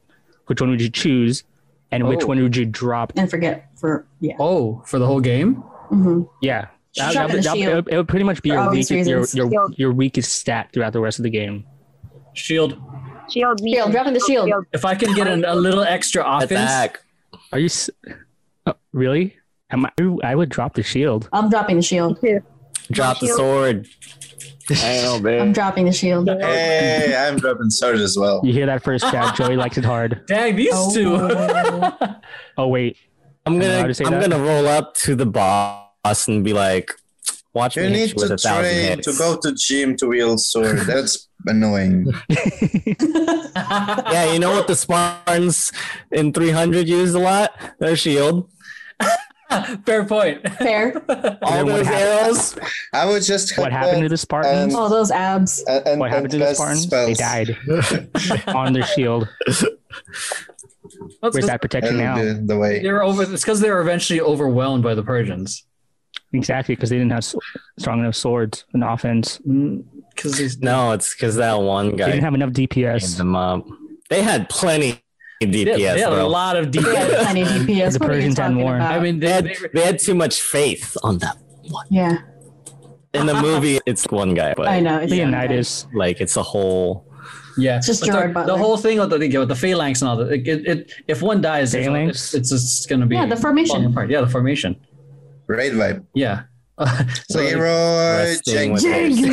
which one would you choose, and which Oh. one would you drop. And forget for, yeah. Oh, for the whole game? hmm Yeah, that, Drop that, that- it, would, it would pretty much be your obvious weakest, your, your, your weakest stat throughout the rest of the game. Shield. Shield me. Shield, dropping the shield. If I can get an, a little extra offense, Attack. Are you s- oh, really? Am I, I would drop the shield. I'm dropping the shield. Too. Drop the Shield. sword. I know, I'm babe. dropping the shield. Hey, I'm dropping sword as well. You hear that first, chat? Joey likes it hard. dang these Oh. two. Oh wait, I'm Am I gonna to say I'm that? gonna roll up to the boss and be like, "Watch You me hit need you with to a thousand train hits." to go to gym to wield sword. That's annoying. yeah, you know what the Spartans in 300 used a lot? Their shield. Fair point. Fair. All those happened? arrows. I would just what happened to the Spartans? Oh, those abs. and, and, what happened to the cast Spartans? They died on their shield. Where's that protection now? be the way. They're over. It's because they were eventually overwhelmed by the Persians. Exactly, because they didn't have s- strong enough swords in offense. Mm, because No, it's because that one They guy didn't have enough DPS. them up. They had plenty of they, DPS, they had a lot of They had DPS. plenty of DPS. The What are you Persians had talking more. I mean, They they, had, they, they had too much faith on that. One. Yeah, In the movie, it's one guy, but I know. It's Leonidas. like it's a whole. yeah, just But the- Gerard the, Butler. whole thing with the, with the phalanx and all that. It, it, it, if one dies, it's, Phalanx? it's, it's just gonna be Yeah, the formation. falling apart. Yeah, the formation. Raid vibe. Yeah, so, Leroy Resting Jenkins.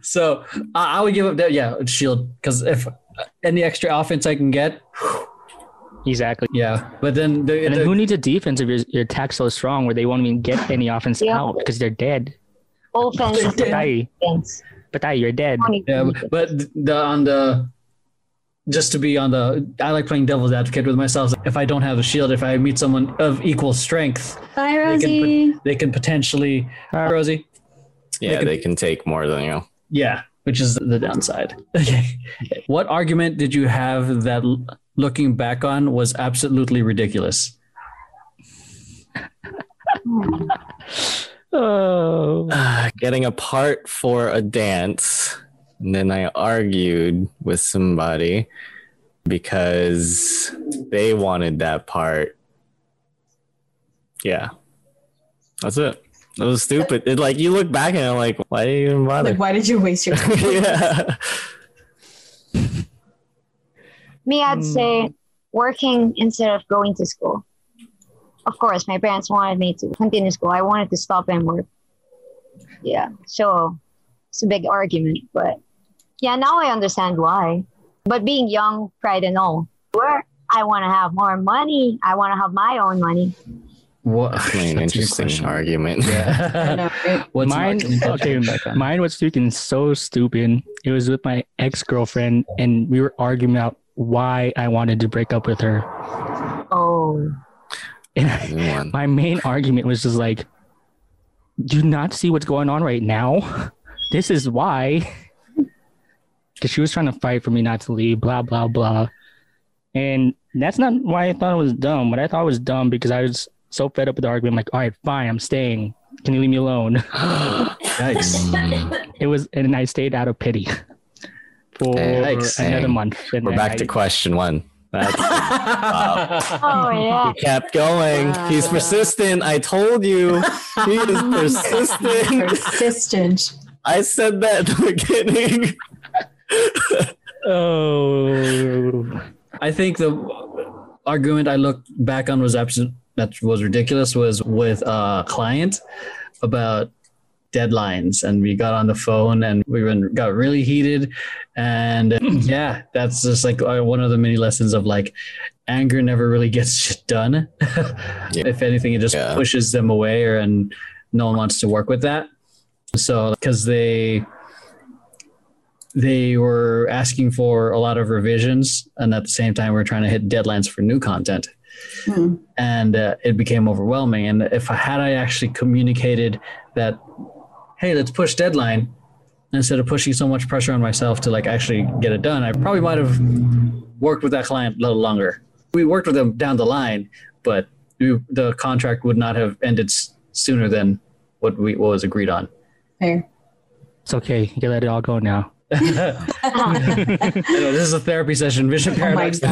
so I I would give up that. Yeah, shield because if any extra offense I can get, Exactly. yeah. But then the, And then the- who needs a defense if your, your attack's so strong where they won't even get any offense Yeah. out because they're dead? Offense. Patay, defense. patay, you're dead. Yeah, but the on the just to be on the I like playing devil's advocate with myself. If I don't have a shield, if I meet someone of equal strength, Bye, they Rosie. can, they can potentially Hi, Rosie. Yeah, they can take more than you. Yeah, which is the downside. Okay. What argument did you have that looking back on was absolutely ridiculous? Oh. Uh, getting a part for a dance, and then I argued with somebody because they wanted that part. Yeah, that's it. That was stupid. It, like you look back and I'm like, why did you even bother? Like, why did you waste your time? yeah. Me, I'd say working instead of going to school. Of course, my parents wanted me to continue school. I wanted to stop and work. Yeah, so it's a big argument, but yeah, now I understand why. But being young, pride and all, where I want to have more money, I want to have my own money. What? Definitely an a good interesting argument. Yeah. What's mine, okay, intention back on? mine was freaking so stupid. It was with my ex girlfriend, and we were arguing about why I wanted to break up with her. Oh, And I- my main argument was just like, do you not see what's going on right now? This is why. Because she was trying to fight for me not to leave, blah, blah, blah. And that's not why I thought it was dumb. What I thought it was dumb because I was so fed up with the argument. I'm like, all right, fine, I'm staying. Can you leave me alone? Nice. It was, and I stayed out of pity for Yikes. another month. And We're back I- to question one. That's, oh yeah. he kept going. He's uh. persistent. I told you. He is persistent. Persistent. I said that at the beginning. Oh, I think the argument I looked back on was absolute that was ridiculous was with a client about deadlines. And we got on the phone and we went, got really heated. And yeah that's just like uh, one of the many lessons of like anger never really gets shit done if anything it just Yeah. pushes them away or and no one wants to work with that so because they they were asking for a lot of revisions and at the same time we are trying to hit deadlines for new content. Hmm. and uh, it became overwhelming. And if i had i actually communicated that hey let's push deadline instead of pushing so much pressure on myself to like actually get it done i probably might have worked with that client a little longer. We worked with them down the line but we, the contract would not have ended s- sooner than what we what was agreed on Fair. it's okay. You can let it all go now. I know, this is a therapy session vision Oh paradox Um.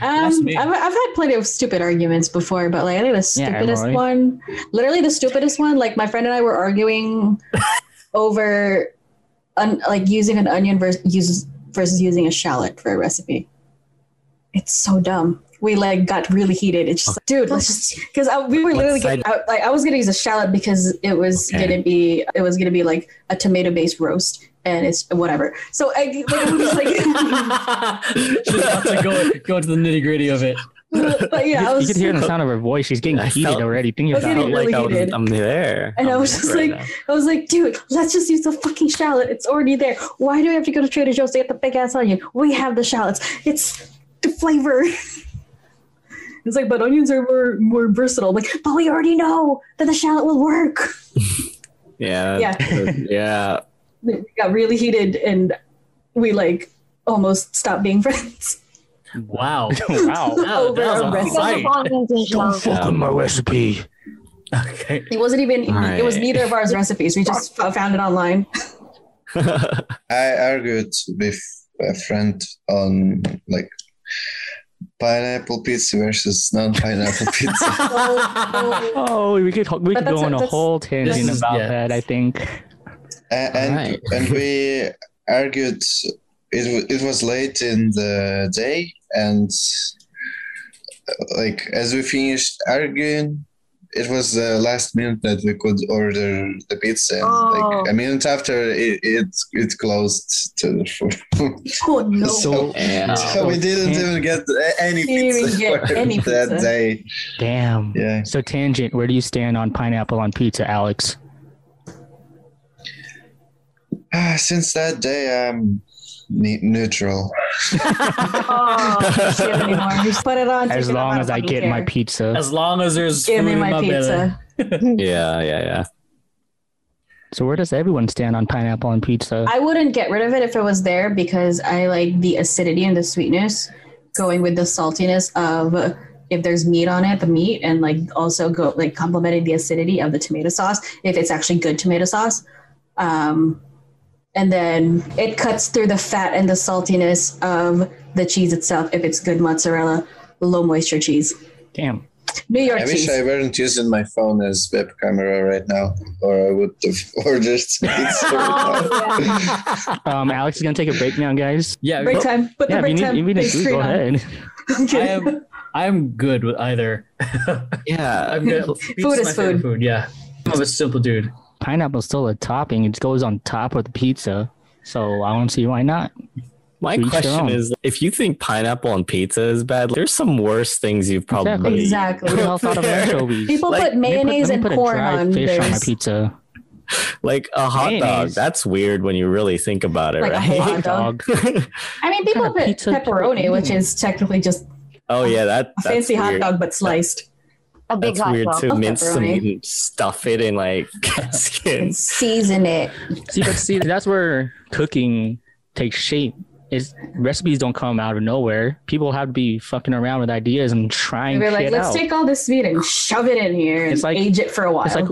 I've, I've had plenty of stupid arguments before, but like I think the stupidest Emily. one, literally the stupidest one, like my friend and I were arguing over, un, like using an onion versus versus using a shallot for a recipe. It's so dumb. We like got really heated. It's just, like, dude, let's just because we were literally getting, I, like I was gonna use a shallot because it was Okay. gonna be it was gonna be like a tomato based roast and it's whatever. So I like, I'm just like. She's about to go, go into the nitty gritty of it. but yeah, I you was, could hear the sound of her voice. She's getting I heated felt- already. Thinking about getting it. really like I was, heated. I'm there. And I I'm was just right like, now. I was like, dude, let's just use the fucking shallot. It's already there. Why do we have to go to Trader Joe's to get the big ass onion? We have the shallots. It's the flavor. It's like, but onions are more more versatile. I'm like, but we already know that the shallot will work. yeah, Yeah. yeah. We got really heated and we like almost stopped being friends. Wow. wow. Over that was a a recipe. Because of confrontational. fuck with my recipe. Okay. It wasn't even. It was neither of ours recipes. We just found it online. I argued with a friend on like pineapple pizza versus non-pineapple pizza. Oh, we could we could go on a whole tangent is- about yeah. that. I think. A- and Alright. and we argued. It wa- it was late in the day, and like as we finished arguing, it was the last minute that we could order the pizza. And Oh. Like a minute after, it it, it closed to for, Oh no. so, Yeah. so we didn't even get any Didn't pizza get for any that day. Damn. Yeah. So tangent, where do you stand on pineapple on pizza, Alex? Ah, since that day, I'm ne- neutral. Oh. Just put it on. As long as I don't get my pizza. As long as there's Give food me in my pizza. Yeah, yeah, yeah. So where does everyone stand on pineapple on pizza? I wouldn't get rid of it if it was there because I like the acidity and the sweetness going with the saltiness of if there's meat on it, the meat, and like also go like complementing the acidity of the tomato sauce if it's actually good tomato sauce. Um, and then it cuts through the fat and the saltiness of the cheese itself if it's good mozzarella, low moisture cheese. Damn. New York I wish. I weren't using my phone as web camera right now, or I would have ordered pizza right now. Um, Alex is gonna take a break now, guys. Yeah, break time. Put the Yeah, if you break need, time. if you need to, go on. ahead. I am I'm good with either. Yeah. I'm good. Food is food. Food, yeah. I'm a simple dude. Pineapple's still a topping. It goes on top of the pizza. So I don't see why not. My To each their question is if you think pineapple on pizza is bad, there's some worse things you've probably Exactly. Who the hell thought of anchovies? People Like, put Let me put- mayonnaise and put a corn on fish on my pizza. like a hot dog. That's weird when you really think about it, Like a right? hot dog. Dog. I mean, people put pizza- pepperoni, which is technically just oh yeah, that a that's fancy hot weird. dog but sliced. A big That's hot weird dog. too. Love Mince some meat and stuff it in like skin. Season it. See, but see, that's where cooking takes shape. Is recipes don't come out of nowhere. People have to be fucking around with ideas and trying They're like, let's out. take all this meat and shove it in here and It's like- age it for a while. it's like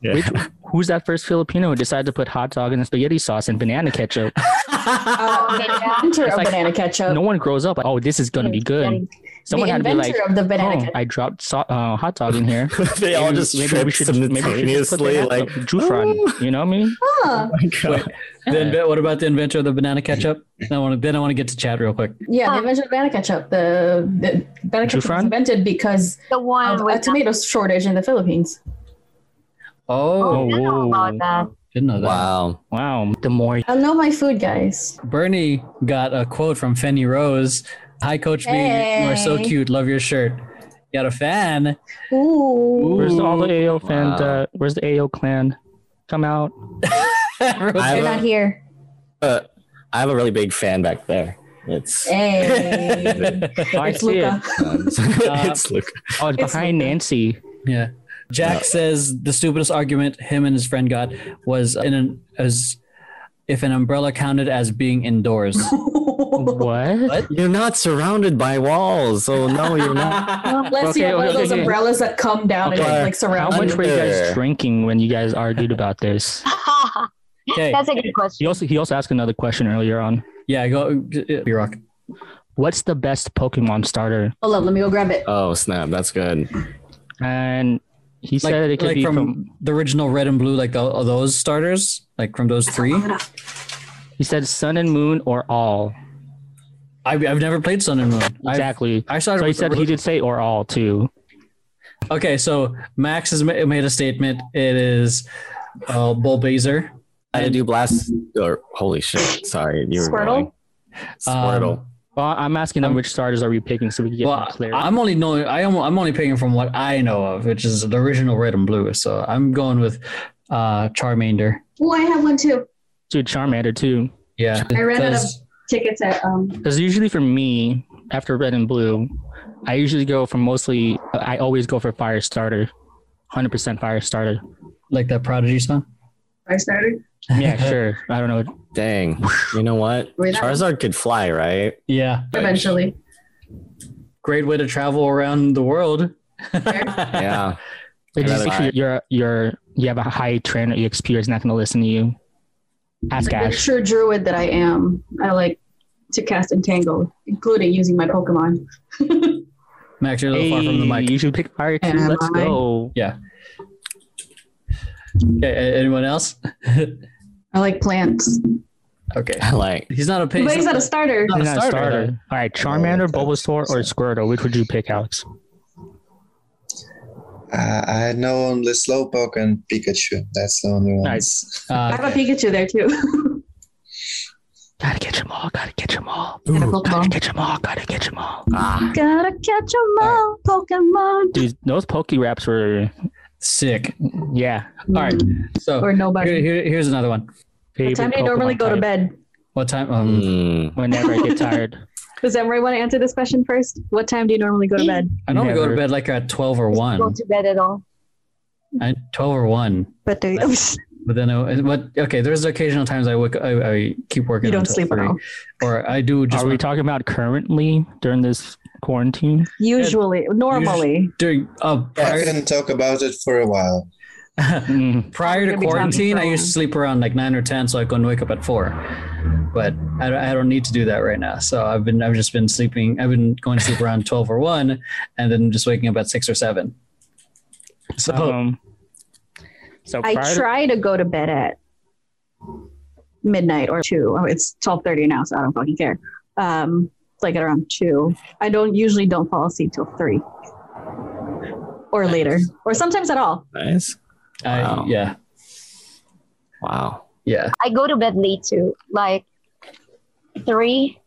Yeah. which, who's that first Filipino who decided to put hot dog in the spaghetti sauce and banana ketchup? uh, the Yeah. It's like- banana ketchup. no one grows up like, oh, this is gonna be good. Someone the had to be like, of the banana oh. I dropped so- uh, hot dog in here. they all just maybe maybe we should maybe we should just put simultaneously banana- like Jufran, you know what I mean? Huh. Wait, then what about the inventor of the banana ketchup? I want to, then I want to get to chat real quick. Yeah, the invention of banana ketchup. The, the banana ketchup was invented because The one of a with tomato shortage in the Philippines. Oh, I didn't know about that. didn't know that. wow. Wow. The more I know my food, guys. Bernie got a quote from Fenny Rose. Hi, Coach B. You are so cute. Love your shirt. You got a fan. Ooh. where's the, all the AO fan? Wow. Uh, where's the AO clan? Come out. I They're not here. uh, I have a really big fan back there. It's Hey. Oh, I it's see Luca. it. um, it's Luke. Oh, it's It's behind Luca. Nancy. Yeah. Jack No. says the stupidest argument him and his friend got was in an as if an umbrella counted as being indoors. What? You're not surrounded by walls, so no, you're not. Let's see Okay, one of okay, those okay. umbrellas that come down Okay. and like surround. How surround much you. were you guys drinking when you guys argued about this? Okay. That's a good question. He question. also he also asked another question earlier on. Yeah, go uh, B-Rock. What's the best Pokemon starter? Hold on, let me go grab it. Oh snap, that's good. And he Like, said it could like be from, from, the original red and blue, like the, those starters, like from those three. He said Sun and Moon or all. I've, I've never played Sun and Moon. I've- Exactly. I started. So he with the said he did say or all too. Okay, so Max has made a statement. It is uh, Bulbasaur. I had to do blast or holy shit. Sorry, you were Squirtle? going. Squirtle. Um, Well, I'm asking them which starters are we picking so we can get well, more clear. I'm only knowing. I am. I'm only picking from what I know of, which is the original red and blue. So I'm going with uh, Charmander. Oh, I have one too. Dude, Charmander too. Yeah, I ran out of tickets at um Because usually for me, after red and blue, I usually go for mostly. I always go for fire starter, hundred percent fire starter. like that Prodigy song. I started. Yeah, sure. I don't know. Dang. You know what? Wait, that- Charizard could fly, right? Yeah, Eventually. great way to travel around the world. Yeah. But just rather make you're you're you have a high trainer. Your XP is not going to listen to you. Ask Like Ash. true druid that I am, I like to cast Entangle, including using my Pokemon. Max, you're a little far from the mic. you should pick fire too. Am Let's I? go. Yeah. Okay, anyone else? I like plants. okay. I like He's not a pig. But he's not a starter. Not a He's not a starter, starter. All right, Charmander, Oh. Bulbasaur, or Squirtle. Which would you pick, Alex? Uh, I know only Slowpoke and Pikachu. That's the only ones. Nice. I Uh, have a Pikachu there too. Gotta catch them all. Gotta catch them all. and Gotta Pokemon. catch them all. Gotta catch them all. Ah. Gotta catch 'em all, Pokemon. Dude, those Poke Raps were, sick. yeah. All right. So Or nobody. here, here- here's another one. What time do you normally go to bed? What time? Um, Mm, Whenever I get tired. Does Emery want to answer this question first? What time do you normally go to bed? I normally go to bed like at 12 or 1. Go to bed at all. I, 12 or 1. But do you, But then, I, but okay, there's occasional times I wake, I, I keep working. you don't until sleep at all. or I do just Are we talking about currently during this quarantine? Usually, normally. during uh, I prior, can talk about it for a while. Mm, prior to quarantine. I used to sleep around like nine or ten, so I couldn't wake up at four. But I, don't- I don't need to do that right now. So I've been I've just been sleeping. I've been going to sleep around twelve or one, and then just waking up at six or seven. So um, so I prior to- try to go to bed at midnight or two. Oh, it's twelve thirty now, so I don't fucking care. Um, like at around two. I don't usually don't fall asleep till three or later, or sometimes at all. nice. I, yeah, Wow. yeah. I go to bed late too, like three.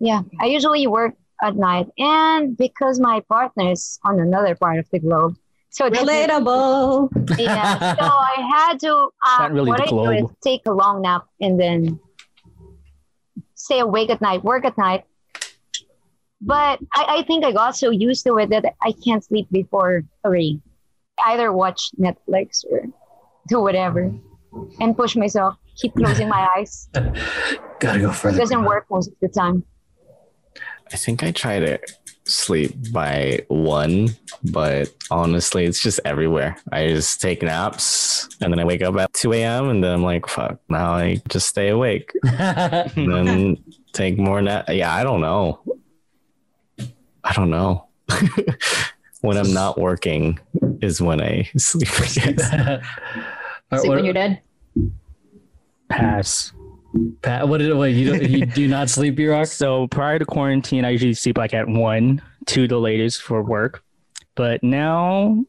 Yeah, I usually work at night, and because my partner is on another part of the globe, so that's- Relatable. Yeah, so I had to. Uh, Not really what the I do is take a long nap and then stay awake at night, work at night. But I, I think I got so used to it that I can't sleep before three. Either watch Netflix or do whatever, and push myself. Keep closing my eyes. Gotta go further. It further. doesn't work most of the time. I think I try to sleep by one, but honestly, it's just everywhere. I just take naps and then I wake up at 2 a.m. and then I'm like, fuck, now I just stay awake. and then take more nap. Yeah, I don't know. I don't know. when I'm not working is when I sleep again. All right, Sleep what, when you're dead. pass. Pat, what did what, you, don't- you do not sleep, you rock? So prior to quarantine, I usually sleep like at one, two the latest for work. But now,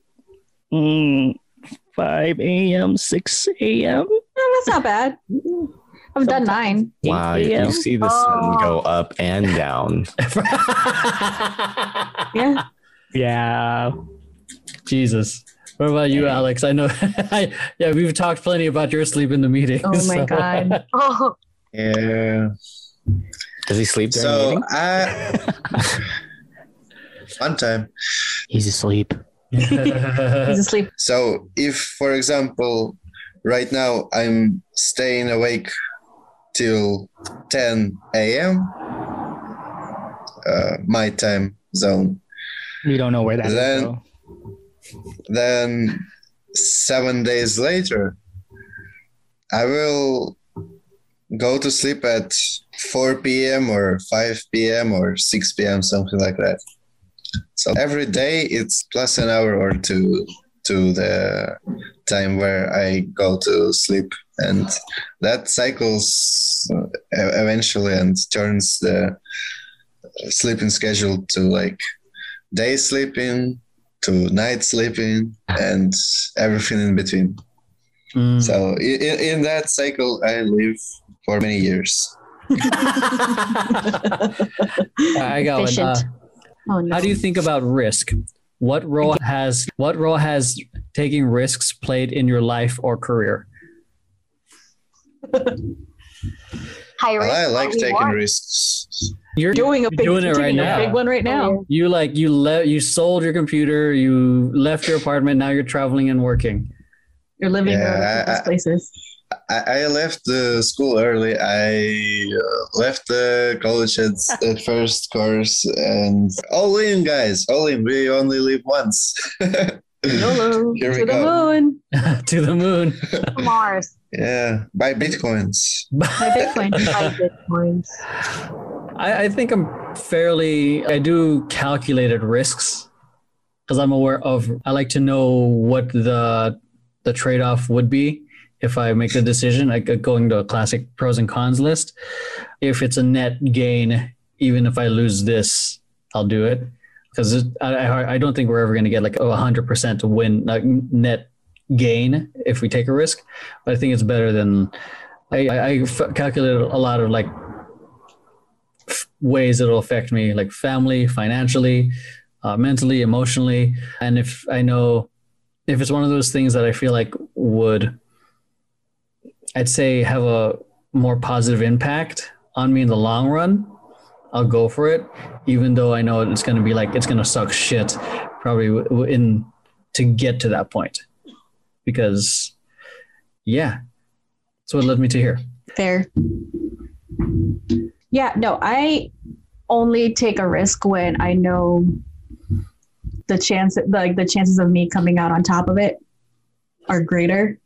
mm, 5 a.m., 6 a.m. That's not bad. I've done nine. Wow, you, 8 a.m. you see the sun go up and down. Yeah. Yeah. Jesus. What about you, Alex? I know. I, yeah, we've talked plenty about your sleep in the meeting. Oh my so- God. Oh, Yeah. Does he sleep during So meetings? I one time. He's asleep. He's asleep. So if, for example, right now I'm staying awake till 10 a.m. Uh, my time zone, We don't know where that Then- though. then seven days later, I will go to sleep at 4 p.m. or 5 p.m. or 6 p.m. something like that. So every day it's plus an hour or two to the time where I go to sleep, and that cycles uh, eventually and turns the sleeping schedule to like day sleeping to night sleeping and everything in between. Mm. So in, in that cycle, I live for many years. I got one. Uh, Oh, no. how do you think about risk? What role has what role has taking risks played in your life or career? high Well, risk. I like taking reward. risks. You're doing a big, doing it right doing a now. big one right now. You like you le- you sold your computer, you left your apartment, now you're traveling and working. You're living in Yeah, those places. I, I left the school early. I uh, left the college at, at first course and all in, guys. All in. We only live once. YOLO. Here we to the go. moon. to the moon. Mars. yeah, buy bitcoins. My Bitcoin. Buy bitcoins. I, I think I'm fairly I do calculated risks because I'm aware of I like to know what the the trade-off would be if I make the decision, like uh, going to a classic pros and cons list. If it's a net gain, even if I lose this, I'll do it. because I, I I don't think we're ever going to get like a hundred percent win like net gain if we take a risk. But I think it's better than I, I calculated a lot of like ways it'll affect me, like family, financially, uh, mentally, emotionally, and if I know if it's one of those things that I feel like would, I'd say have a more positive impact on me in the long run. I'll go for it, even though I know it's going to be like it's going to suck shit, probably in to get to that point, because yeah, that's what led me to here. Fair. Yeah, no, I only take a risk when I know the chance like the chances of me coming out on top of it are greater.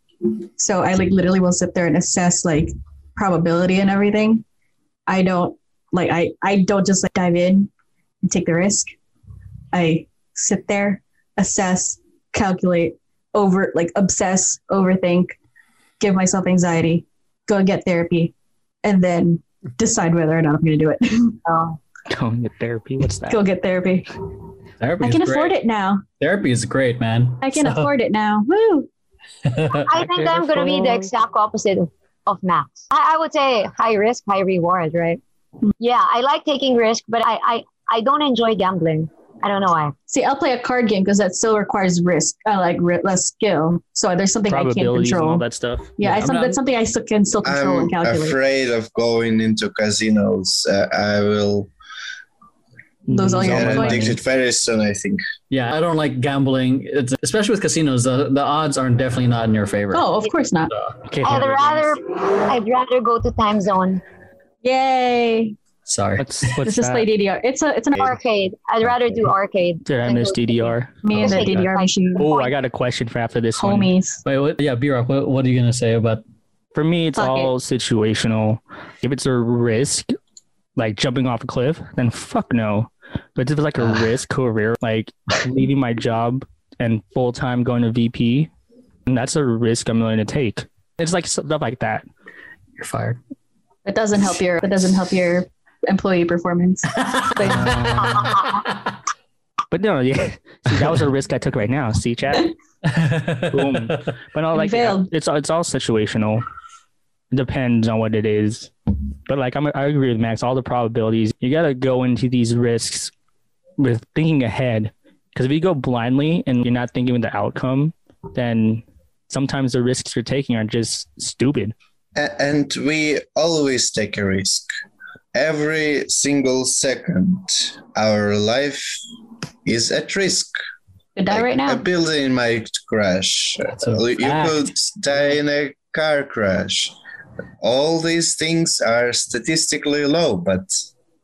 So I like literally will sit there and assess like probability and everything. I don't like I I don't just like dive in and take the risk. I sit there, assess, calculate, over like obsess, overthink, give myself anxiety, go and get therapy, and then decide whether or not I'm going to do it. Oh, Going to therapy. What's that? go get therapy. Therapy I is can great. afford it now. Therapy is great, man. I can So- afford it now. Woo! I think I'm gonna be the exact opposite of, of Max. I, I would say high risk, high reward, right? Hmm. Yeah, I like taking risk, but I I, I don't enjoy gambling. I don't know why. See, I'll play a card game because that still requires risk, uh, like ri- less skill. So there's something I can't control. and all that stuff. Yeah, Yeah, I, some, not- that's something I still can still control and calculate. I'm and calculate. afraid of going into casinos. Uh, I will Those all your get money. money. addicted very soon. I think. Yeah, I don't like gambling. It's especially with casinos. The the odds are definitely not in your favor. Oh, of course not. Okay, I'd rather I'd rather go to time zone Yay! Sorry. What's what's Let's just that? play DDR. It's a it's an arcade. I'd rather do arcade. Did I miss DDR? me and the DDR machine. Oh, I got a question for after this one. Homies. Wait, what? Yeah, B Rock. What, what are you gonna say about? For me, it's Fuck all situational. If it's a risk, like jumping off a cliff, then fuck no. But if it's like a risk career, like leaving my job and full time going to VP, and that's a risk I'm willing to take. It's like stuff like that. You're fired. It doesn't help your It doesn't help your employee performance. But no, yeah. See, that was a risk I took right now. See, chat. Boom. But no, like failed. it's it's all situational. It depends on what it is. But like I'm, I agree with Max. All the probabilities you got to go into these risks with thinking ahead. Because if you go blindly and you're not thinking with the outcome, then sometimes the risks you're taking are just stupid. And we always take a risk. Every single second, our life is at risk. Could die Like, right now. A building might crash. You fact. could die in a car crash. All these things are statistically low, but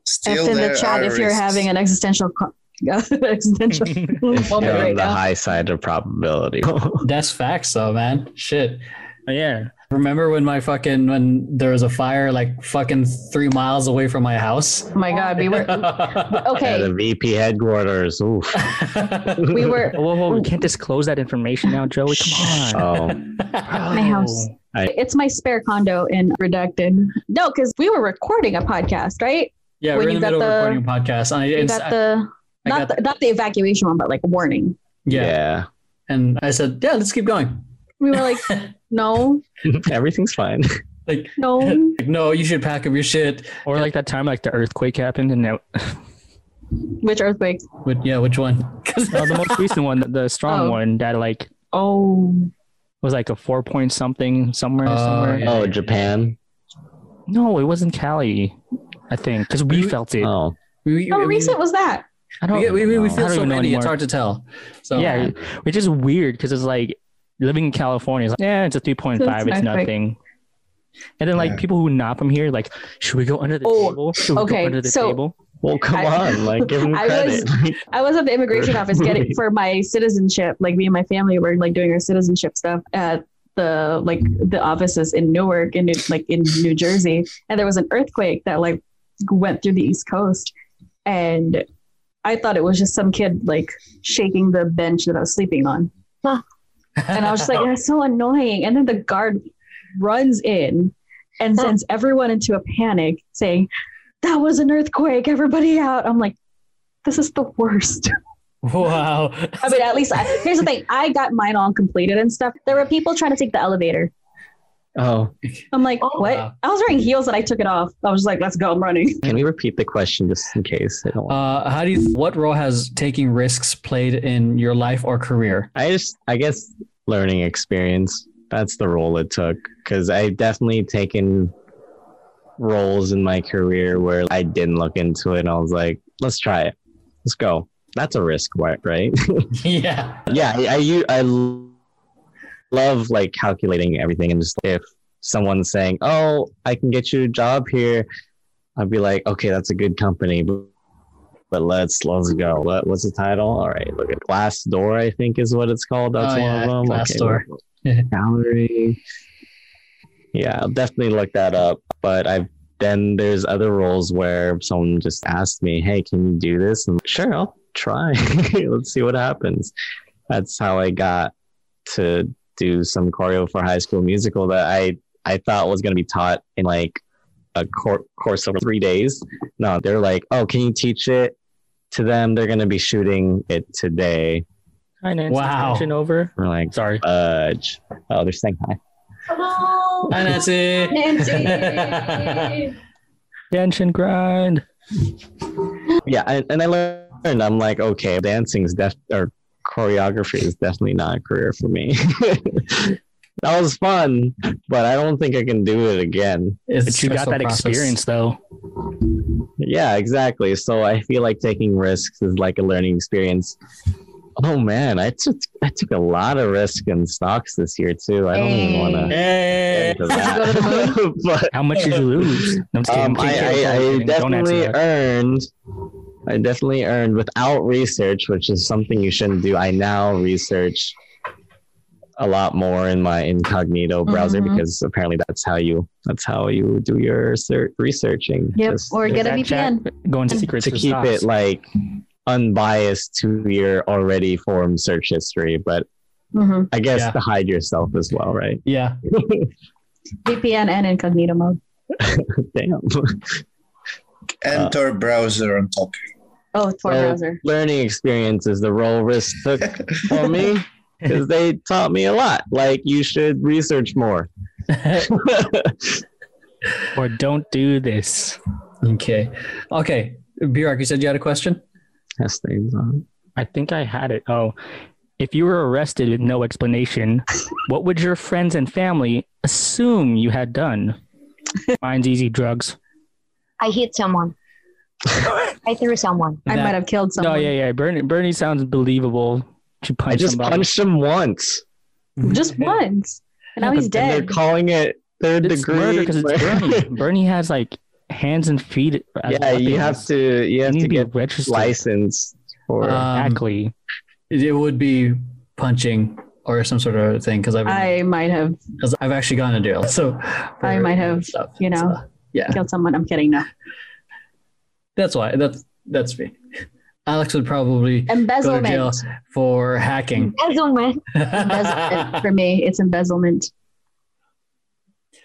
still F in there the chat are if you're risks. having an existential co- existential moment You're on right the now. high side of probability. That's facts, though, man. Shit. yeah. Remember when my fucking when there was a fire like fucking three miles away from my house? Oh my god, we were At okay. the VP headquarters. Oof. We were Whoa, whoa, we can't disclose that information now, Joey. Come on. Oh, my house. It's my spare condo in Redacted. No, because we were recording a podcast, right? yeah, When we're in you the middle got of the- recording a podcast. I, You got the I not got- the, not the evacuation one, but like a warning. yeah. yeah. And I said, yeah, let's keep going. We were like, no, Everything's fine. Like, no. like, no, you should pack up your shit. Or like that time, like the earthquake happened, and now, Which earthquake? But yeah, which one? 'Cause- oh, the most recent one, the, the strong Oh. one, that like Oh, was like a four point something somewhere. Oh, somewhere. yeah. Oh, Japan. No, it wasn't Cali. I think because we felt it. Oh, we, how we- recent was that? I don't. we, we, we, we. I feel don't so even know many. It's hard to tell. So yeah, which is weird because it's like living in California. It's like, yeah, it's a three point five. It's It's nothing. And then like Yeah. people who not from here, like, should we go under the Oh, table? Should we okay, go under the so- table? well, come I- on. Like, give him I was- I was at the immigration office getting for my citizenship. Like me and my family were like doing our citizenship stuff at the like the offices in Newark in New, like in New Jersey, and there was an earthquake that like went through the East Coast, and I thought it was just some kid like shaking the bench that I was sleeping on, and I was just like, that's so annoying. And then the guard runs in and sends everyone into a panic, saying, "That was an earthquake! Everybody out!" I'm like, this is the worst. Wow. I mean, at least I, here's the thing: I got mine all completed and stuff. There were people trying to take the elevator. Oh, I'm like, Oh, what? wow. I was wearing heels and I took it off. I was just like, let's go, I'm running. can we repeat the question just in case? I don't. want- Uh, how do you? What role has taking risks played in your life or career? I just, I guess, learning experience. That's the role it took because I definitely taken roles in my career where I didn't look into it and I was like, let's try it, let's go. That's a risk, right? yeah. yeah. yeah, I, I, u- I l- love like calculating everything and just if someone's saying, "Oh, I can get you a job here," I'd be like, "Okay, that's a good company." But, but let's let's go. What, what's the title? All right, look at Glassdoor. I think is what it's called. That's Oh, one yeah, of them. Glassdoor. Gallery. Yeah, I'll definitely look that up. But I've then there's other roles where someone just asked me, "Hey, can you do this?" And sure, I'll try. Let's see what happens. That's how I got to do some choreo for High School Musical that I I thought was going to be taught in like a cor- course over three days. No, they're like, "Oh, can you teach it to them? They're going to be shooting it today." Hi, Nancy. Wow. Attention over. We're like, Sorry. "Fudge!" Oh, they're saying hi. Hello, Hi, Nancy. Nancy. Attention grind. yeah and, and i learned i'm like okay dancing is def or choreography is definitely not a career for me that was fun but i don't think i can do it again It's But you got that process. experience though. yeah exactly so i feel like taking risks is like a learning experience oh man i took i took a lot of risk in stocks this year too i don't even want to Hey. into Did you go to the that but How much did you lose? No, I'm just kidding. Um, I'm I. I, I Don't answer definitely earned. I definitely earned without research, which is something you shouldn't do. I now research a lot more in my incognito browser Mhm. because apparently that's how you that's how you do your ser- researching. Yep, Just or get a VPN. Go into secrets to keep stocks. it like unbiased to your already formed search history, but hmm I guess Yeah. to hide yourself as well, right? Yeah. VPN and incognito mode. Damn. Enter browser on top. Oh, Tor So, browser. learning experience is the role risk took for me because they taught me a lot. Like you should research more. or don't do this. okay. Okay. B Rock, you said you had a question? Test things on. I think I had it. Oh, if you were arrested with no explanation, what would your friends and family assume you had done? Mine's easy drugs. I hit someone. I threw someone. I might have killed someone. No, yeah, yeah. Bernie, Bernie sounds believable. She punched I just somebody. punched him once. Just once. And now Yeah, he's but And they're calling it third It's degree. because it's Bernie. Bernie has like hands and feet. as yeah, you have weapons. to you have need to be get registered. licensed for Um, exactly. It it would be punching or some sort of thing because I've I might have because I've actually gone to jail. So I might have, stuff. you know. So, yeah, killed someone. I'm kidding. No. That's why. That's that's me. Alex would probably go to jail for hacking. Embezzlement. Embezzlement. For me, it's embezzlement.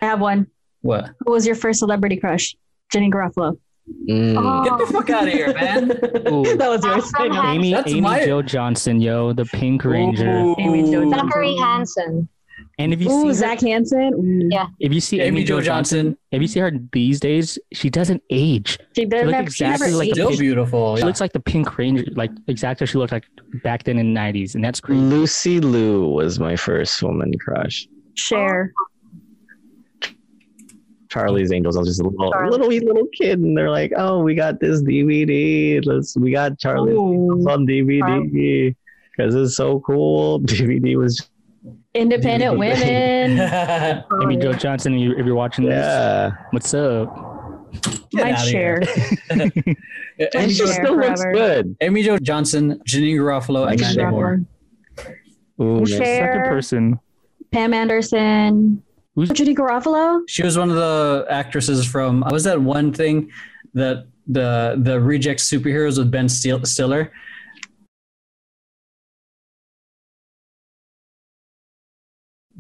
I have one. what? Who was your first celebrity crush? Jenny Garofalo. Mm. Get the fuck out of here, man. That was yours. From Amy, That's Amy my- Jo Johnson, yo, the Pink Ranger. Amy Jo Johnson. Zachary Hansen. And if you Ooh, see her, Zach Hansen. Yeah. if you see Amy Jo Johnson, if you see her these days, she doesn't age. She doesn't look have she exactly like a still pig. beautiful. She Yeah. looks like the Pink Ranger, like exactly what she looked like back then in the '90s, and that's crazy. Lucy Liu was my first woman crush. Cher. Charlie's Angels. I was just a little, Charlie. little wee little kid, and they're like, "Oh, we got this DVD. Let's, we got Charlie's Angels Ooh. on DVD because it's so cool." DVD was, Independent women. Amy Jo Johnson, you- if you're watching this, yeah, what's up? Get My outta Cher. here. and And she still looks good. Amy Jo Johnson, Janeane Garofalo, and Like Mandy Moore. Ooh, man. Cher. Second person. Pam Anderson. Who's- Judy Garofalo? She was one of the actresses from. Was that one thing that the the reject superheroes with Ben Stiller?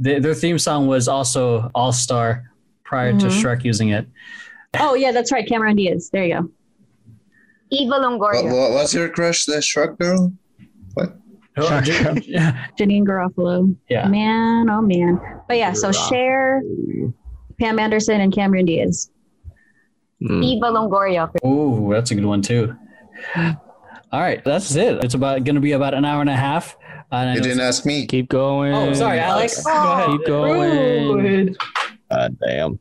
The, their theme song was also All Star prior to Mhm. Shrek using it. Oh yeah, that's right. Cameron Diaz. There you go. Eva Longoria. what, what's your crush, the Shrek girl? What? Oh, yeah. Janeane Garofalo. Yeah. Man, oh man. But yeah, so Garofalo. Cher, Pam Anderson, and Cameron Diaz. Mm. Eva Longoria. Ooh, that's a good one too. All right, that's it. It's about going to be about an hour and a half. And You didn't ask me. Keep going. oh, sorry, Alex. Go ahead. Keep going. Rude. God damn.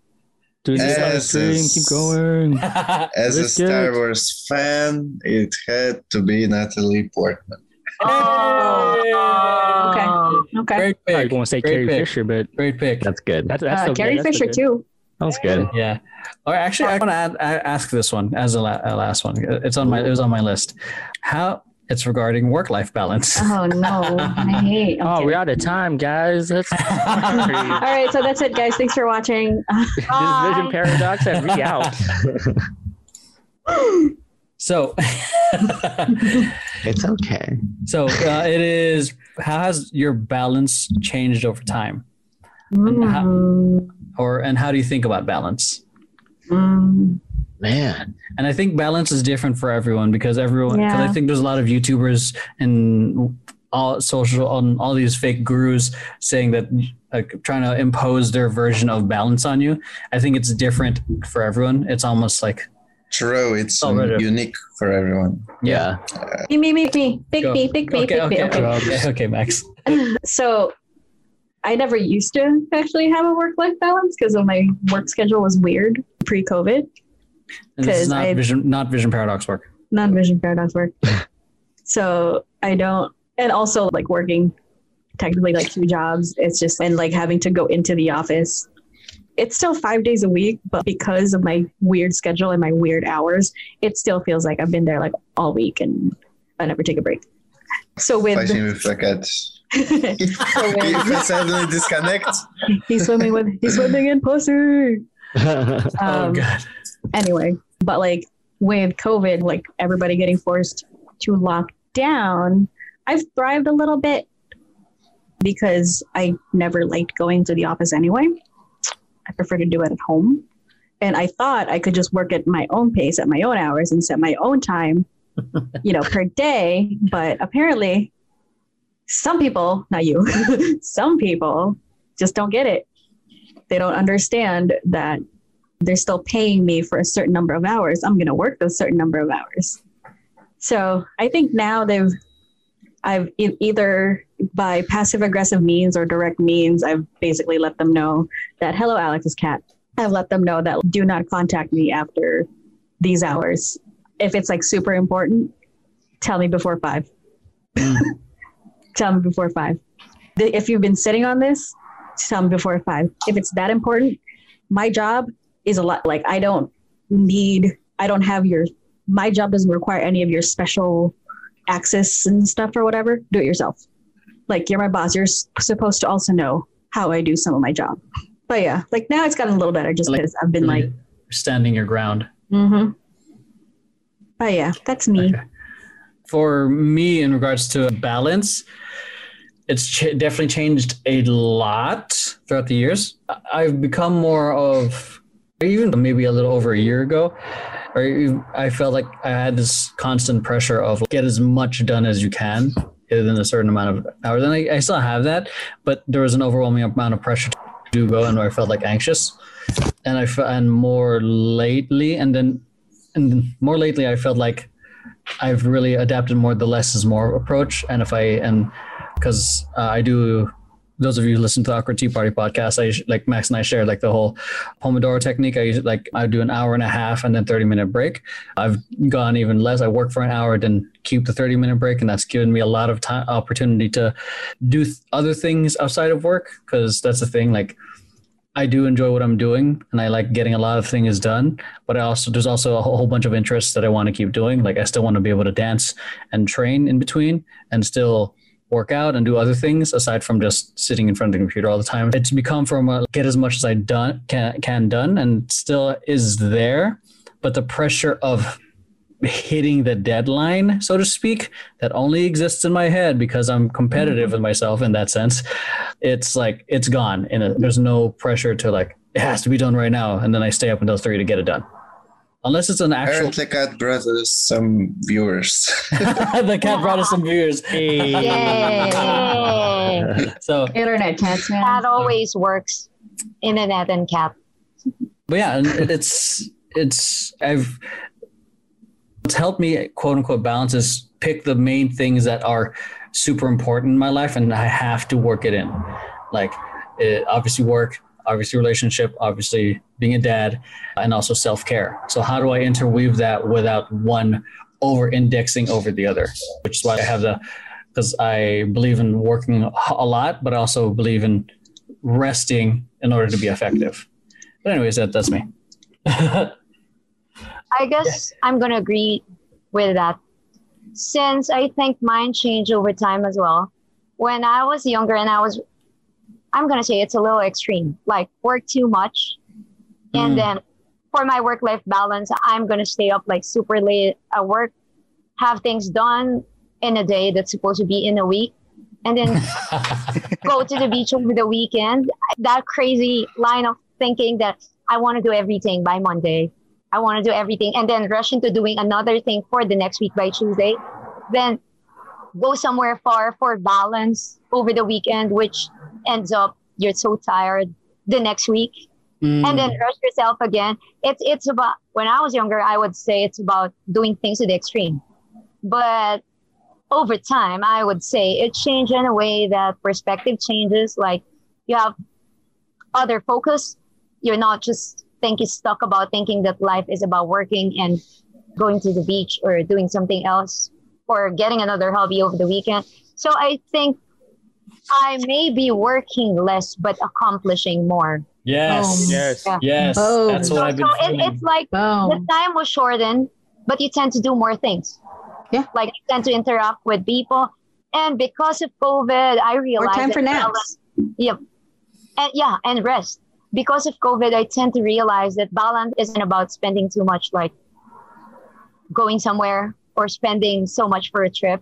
Dude, this on Yes, stream. Keep going. As a Let's get Star it. Wars fan, it had to be Natalie Portman. Oh. Okay. Great I pick. won't say Great Carrie pick. Fisher, but Great pick. That's good. that's that's Uh, still Carrie good. That's Fisher too. That was good. Yeah. Or actually, I want to add, ask this one as a, la- a last one. It's on my. It was on my list. How it's regarding work-life balance. Oh no, I hate. Oh, okay. we're out of time, guys. That's All right, so that's it, guys. Thanks for watching. this Vision Paradox and re out. so, It's okay. so uh, it is. How has your balance changed over time, how- Mm, or and how do you think about balance? mm, Man. And I think balance is different for everyone because everyone. Because I think there's a lot of YouTubers and all social on all these fake gurus saying that like trying to impose their version of balance on you. I think it's different for everyone. It's almost like True, it's Oh, right. unique for everyone. Yeah. me, me, me, me, big Go. me, big me, okay, big me. okay, Okay. okay, okay, Max. So, I never used to actually have a work-life balance because of my work schedule was weird pre-COVID. And this is 'Cause not I- vision, not vision paradox work. non-vision paradox work. so I don't, and also like working technically like two jobs. It's just and like having to go into the office. It's still five days a week, but because of my weird schedule and my weird hours, it still feels like I've been there like all week and I never take a break. So with Fighting with a cat. if I suddenly disconnect, he's swimming with he's swimming in pussy. oh Um, god. Anyway, but like with COVID, like everybody getting forced to lock down, I've thrived a little bit because I never liked going to the office anyway. I prefer to do it at home. And I thought I could just work at my own pace, at my own hours, and set my own time, you know, per day. But apparently, some people, not you, some people just don't get it. They don't understand that they're still paying me for a certain number of hours. I'm going to work those certain number of hours. So I think now they've, I've e- either by passive aggressive means or direct means, I've basically let them know that hello, Alex's cat. I've let them know that do not contact me after these hours. If it's like super important, tell me before five. Mm. tell me before five. If you've been sitting on this, tell me before five. If it's that important, my job is a lot like I don't need I don't have your my job doesn't require any of your special access and stuff or whatever. Do it yourself. Like you're my boss. You're s- supposed to also know how I do some of my job. But yeah, like now it's gotten a little better just Like- because I've been like, standing your ground. mm-hmm. But yeah, that's me. Okay. For me, in regards to balance, it's ch- definitely changed a lot throughout the years. I've become more of, even maybe a little over a year ago, or I felt like I had this constant pressure of get as much done as you can within a certain amount of hours. And I, I still have that, but there was an overwhelming amount of pressure to do go, and I felt like anxious. And I fe- and more lately, and then and more lately, I felt like I've really adapted more the less is more approach. And if I and because uh, I do, those of you who listen to the Awkward Tea Party podcast, I like Max and I share like the whole Pomodoro technique. I use like I do an hour and a half and then thirty minute break. I've gone even less. I work for an hour, then keep the thirty minute break, and that's given me a lot of time opportunity to do th- other things outside of work. Because that's the thing, like. I do enjoy what I'm doing and I like getting a lot of things done, but I also there's also a whole bunch of interests that I want to keep doing. Like I still want to be able to dance and train in between and still work out and do other things aside from just sitting in front of the computer all the time. It's become from a, get as much as I done can can done and still is there, but the pressure of hitting the deadline, so to speak, that only exists in my head because I'm competitive mm-hmm. with myself in that sense. It's like it's gone, and there's no pressure to like it has to be done right now, and then I stay up until three to get it done. Unless it's an actual. Apparently, Cat brought us some viewers. the cat brought us some viewers. Hey. Yay. So, Internet cats, man. that always works. Internet and cat. but yeah, and it's it's I've it's helped me quote unquote balance is pick the main things that are super important in my life, and I have to work it in. Like, it, obviously work, obviously relationship, obviously being a dad, and also self care. So how do I interweave that without one over indexing over the other? Which is why I have the because I believe in working a lot, but also believe in resting in order to be effective. But anyways, that that's me. I guess I'm gonna agree with that. Since I think mine changed over time as well. When I was younger and I was I'm gonna say it's a little extreme, like work too much. And Mm. then for my work life balance, I'm gonna stay up like super late at work, have things done in a day that's supposed to be in a week, and then go to the beach over the weekend. That crazy line of thinking that I want to do everything by Monday. I want to do everything and then rush into doing another thing for the next week by Tuesday. Then go somewhere far for balance over the weekend, which ends up you're so tired the next week Mm. and then rush yourself again. It's it's about when I was younger, I would say it's about doing things to the extreme. But over time, I would say it changed in a way that perspective changes. Like you have other focus. You're not just thinking stuck about thinking that life is about working and going to the beach or doing something else or getting another hobby over the weekend. So I think I may be working less but accomplishing more. yes, Yes. Yeah. yes, Boom. that's what So, I've been so it, it's like the time was shortened, but you tend to do more things. Yeah. Like you tend to interact with people. And because of COVID, I realized time for naps. Yep. And yeah, and rest. Because of COVID, I tend to realize that balance isn't about spending too much like going somewhere or spending so much for a trip.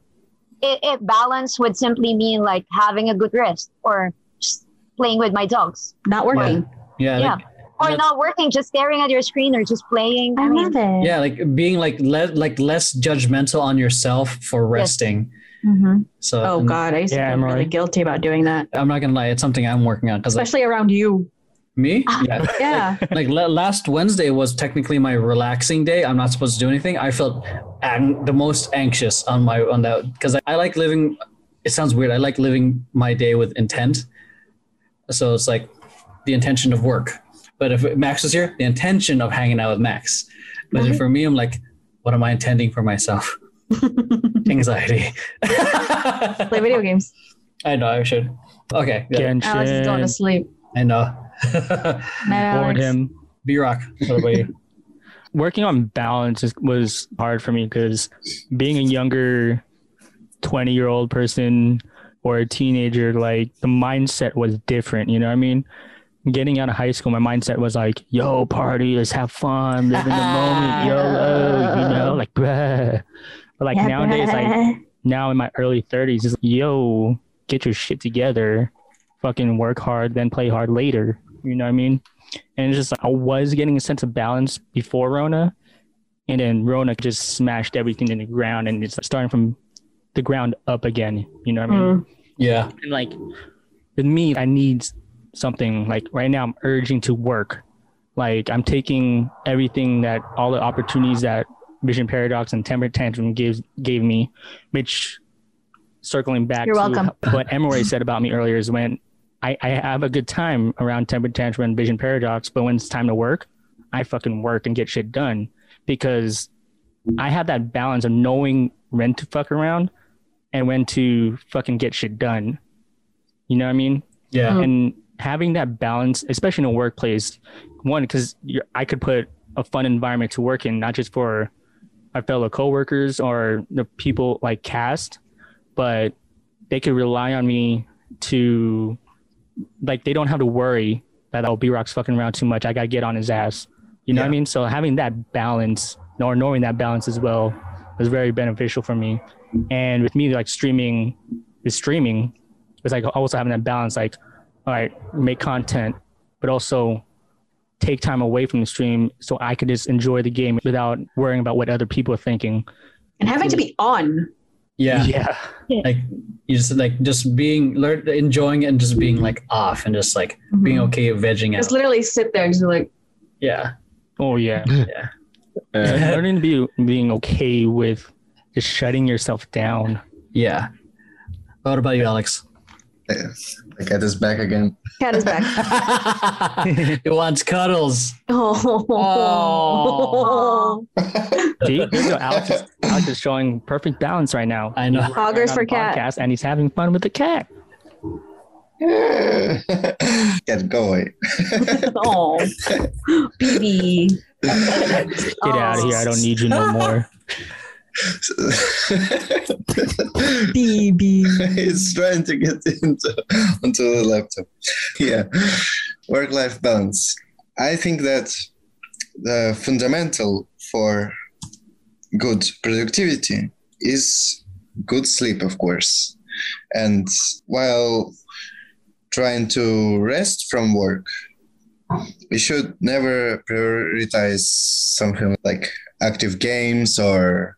It, it balance would simply mean like having a good rest or just playing with my dogs. Not working. yeah, yeah. like, Or not working, just staring at your screen or just playing. I mean, love it. yeah, like being like le- like less judgmental on yourself for resting. Mhm. So Oh and God, I used to Yeah, feel Emily. really guilty about doing that, I'm not gonna lie, it's something I'm working on because like, especially around you. Me, yeah. Yeah. like la- last Wednesday was technically my relaxing day. I'm not supposed to do anything. I felt ang- the most anxious on my on that because I, I like living. It sounds weird. I like living my day with intent. So it's like the intention of work. But if Max was here, the intention of hanging out with Max. But Mm-hmm. for me, I'm like, what am I intending for myself? Anxiety. Play video games. I know I should. Okay. Yeah, Alex is going to sleep. I know. Alex. him. B Rock. What about you? working on balance is, was hard for me because being a younger 20 year old person or a teenager like the mindset was different you know what i mean getting out of high school my mindset was like yo party let's have fun live in the moment yo you know like bruh. but like Yeah, nowadays like now in my early 30s is yo get your shit together fucking work hard then play hard later you know what i mean and it's just like i was getting a sense of balance before rona and then rona just smashed everything in the ground and it's starting from the ground up again you know what i mean Mm. Yeah. and like with me i need something like right now i'm urging to work like i'm taking everything that all the opportunities that vision paradox and temper tantrum gives gave me which circling back You're to welcome. what Emery said about me earlier is when I, I have a good time around temper tantrum and vision paradox but when it's time to work i fucking work and get shit done because i have that balance of knowing when to fuck around and when to fucking get shit done. You know what i mean? Yeah. Mm-hmm. and having that balance, especially in a workplace, one because I could put a fun environment to work in, not just for my fellow coworkers or the people like cast, but they could rely on me to, like, they don't have to worry that oh, B Rock's fucking around too much. I gotta get on his ass. You know what I mean? So having that balance, or knowing that balance as well, was very beneficial for me. And with me, like streaming, with streaming, it's like also having that balance, like all right, make content, but also take time away from the stream so I could just enjoy the game without worrying about what other people are thinking. And having to be on. Yeah. Yeah. Like you just like just being learn enjoying it and just being like off and just like being Mhm. okay with vegging Just out. Just literally sit there and just be like, Yeah. Oh yeah. Yeah. Uh, Learning to be being okay with just shutting yourself down. Yeah. What about you, Alex? The cat is back again. cat is back. he wants cuddles. Oh. oh. See, there. Alex is, Alex is showing perfect balance right now. I know. He's Hoggers for the cat. podcast And he's having fun with the cat. cat, go away. oh. BB. Get out of here. I don't need you no more. BB. He's trying to get into onto the laptop. Yeah, work-life balance. I think that the fundamental for good productivity is good sleep, of course. And while trying to rest from work, we should never prioritize something like active games or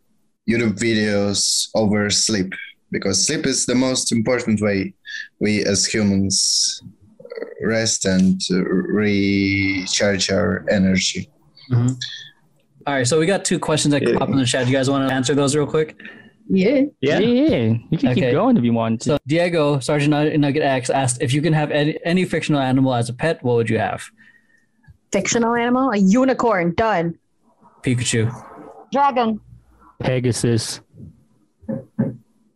YouTube videos over sleep because sleep is the most important way we as humans uh, rest and uh, recharge our energy. Mhm. All right, so we got two questions that come up in the chat. You guys want to answer those real quick? Yeah. Yeah, yeah. You can Okay. keep going if you want to. So Diego Sergeant Nugget X asked if you can have any, any fictional animal as a pet, what would you have? Fictional animal? A unicorn. Done. Pikachu. Dragon. Pegasus.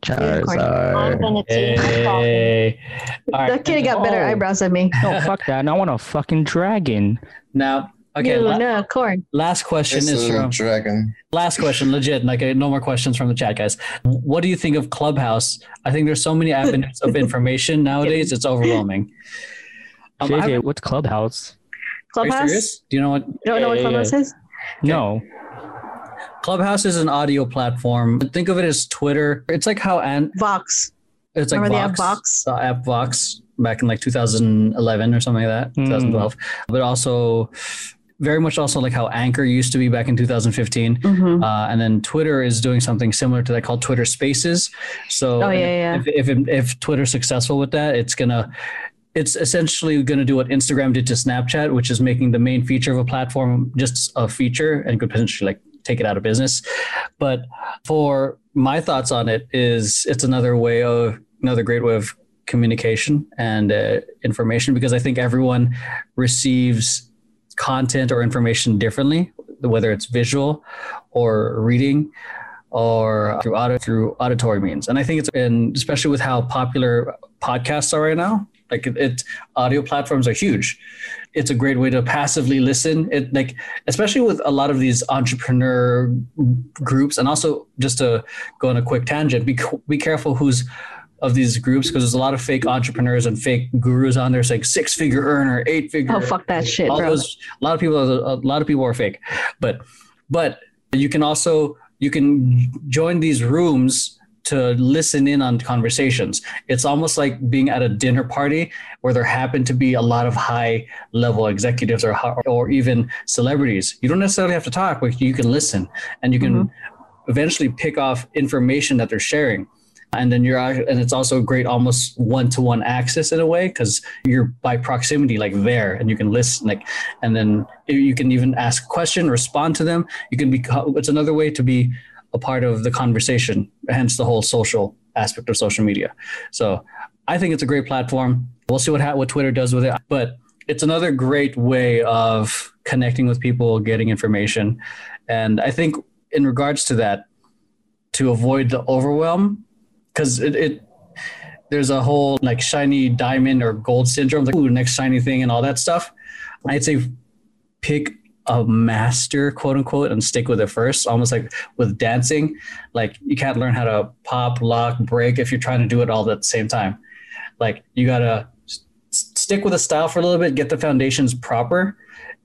Charizard. Infinity. Hey. All right. That kitty got better Oh. eyebrows than me. No, fuck that. I want a fucking dragon. Now, okay. la- Unicorn. last question It's is from dragon. last question, legit. Like uh, no more questions from the chat, guys. What do you think of Clubhouse? I think there's so many avenues of information nowadays. It's overwhelming. Um, JJ, what's Clubhouse? are you Clubhouse? serious? Do you know what You don't know what Yeah, yeah, Clubhouse is? No. Clubhouse is? An audio platform. Think of it as Twitter. It's like how and Vox. it's like Remember the app Vox, Vox? the app Vox back in like 2011 or something like that, Hmm. 2012. But also very much also like how Anchor used to be back in 2015. Mm-hmm. Uh, and then Twitter is doing something similar to that called Twitter Spaces. So Oh, yeah, yeah. if if if, if Twitter's successful with that, it's gonna it's essentially going to do what Instagram did to Snapchat, which is making the main feature of a platform just a feature and could potentially like take it out of business. But for my thoughts on it is it's another way of another great way of communication and uh, information because I think everyone receives content or information differently, whether it's visual or reading or through through auditory means. And I think it's and especially with how popular podcasts are right now, like it, it audio platforms are huge. It's a great way to passively listen. It like especially with a lot of these entrepreneur groups, and also just to go on a quick tangent, be be careful who's of these groups because there's a lot of fake entrepreneurs and fake gurus on there. Like six figure earner, eight figure. Oh, fuck that shit, all bro. those a lot of people a lot of people are fake but but you can also you can join these rooms to listen in on conversations. It's almost like being at a dinner party where there happen to be a lot of high level executives or or even celebrities. You don't necessarily have to talk but you can listen and you can mm-hmm. eventually pick off information that they're sharing. And then you're and it's also great almost one-to-one access in a way because you're by proximity like there and you can listen like and then you can even ask a question respond to them. You can be it's another way to be a part of the conversation hence the whole social aspect of social media. So i think it's a great platform. We'll see what ha- what twitter does with it but it's another great way of connecting with people getting information. And i think in regards to that to avoid the overwhelm because it, it there's a whole like shiny diamond or gold syndrome like ooh next shiny thing and all that stuff. I'd say pick a master quote unquote and stick with it first almost like with dancing like you can't learn how to pop lock break if you're trying to do it all at the same time. Like you gotta stick with a style for a little bit get the foundations proper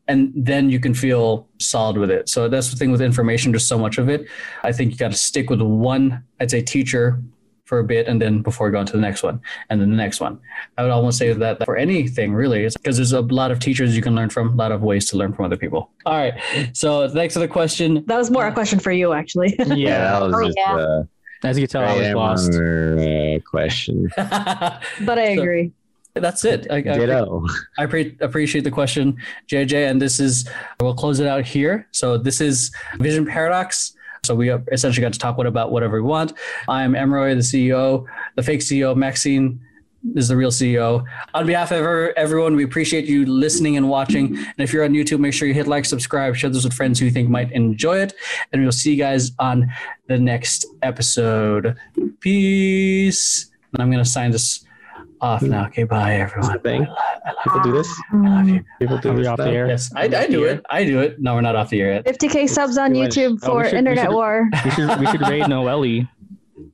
and then you can feel solid with it. So that's the thing with information just so much of it. I think you got to stick with one i'd say teacher for a bit, and then before going to the next one, and then the next one. I would almost say that for anything really, because there's a lot of teachers you can learn from, a lot of ways to learn from other people. All right. So thanks for the question. That was more a question for you, actually. Yeah, Yeah. that was Oh, just yeah. uh, As you can tell, I was lost. uh, question. but I So- agree. That's it. I, I, Ditto. I pre- appreciate the question, JJ. And this is, we'll close it out here. So this is Vision Paradox. So we essentially got to talk about whatever we want. I'm Emroy, the CEO, the fake CEO, Maxine is the real CEO. On behalf of everyone, we appreciate you listening and watching. And if you're on YouTube, make sure you hit like, subscribe, share this with friends who you think might enjoy it. And we'll see you guys on the next episode. Peace. And I'm going to sign this off now. Okay, bye, everyone. Thing. I love People do this. I love you. People do Are we this. off the air? Yes, I, I do it. I do it. No, we're not off the air yet. 50k subs on Too much. YouTube Oh, we for should- we Internet should- War. We should we should raid Noelle.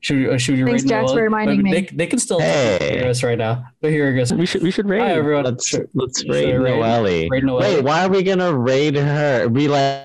Should we, uh, should we Thanks, rate Jax, Noel? for reminding But me. They, they can still Hey. hear us right now. But here it goes. We should we should raid. Hi, everyone. Let's Sure. let's raid raid- Noelle. raid Noelle? Wait, why are we gonna raid her? Be like,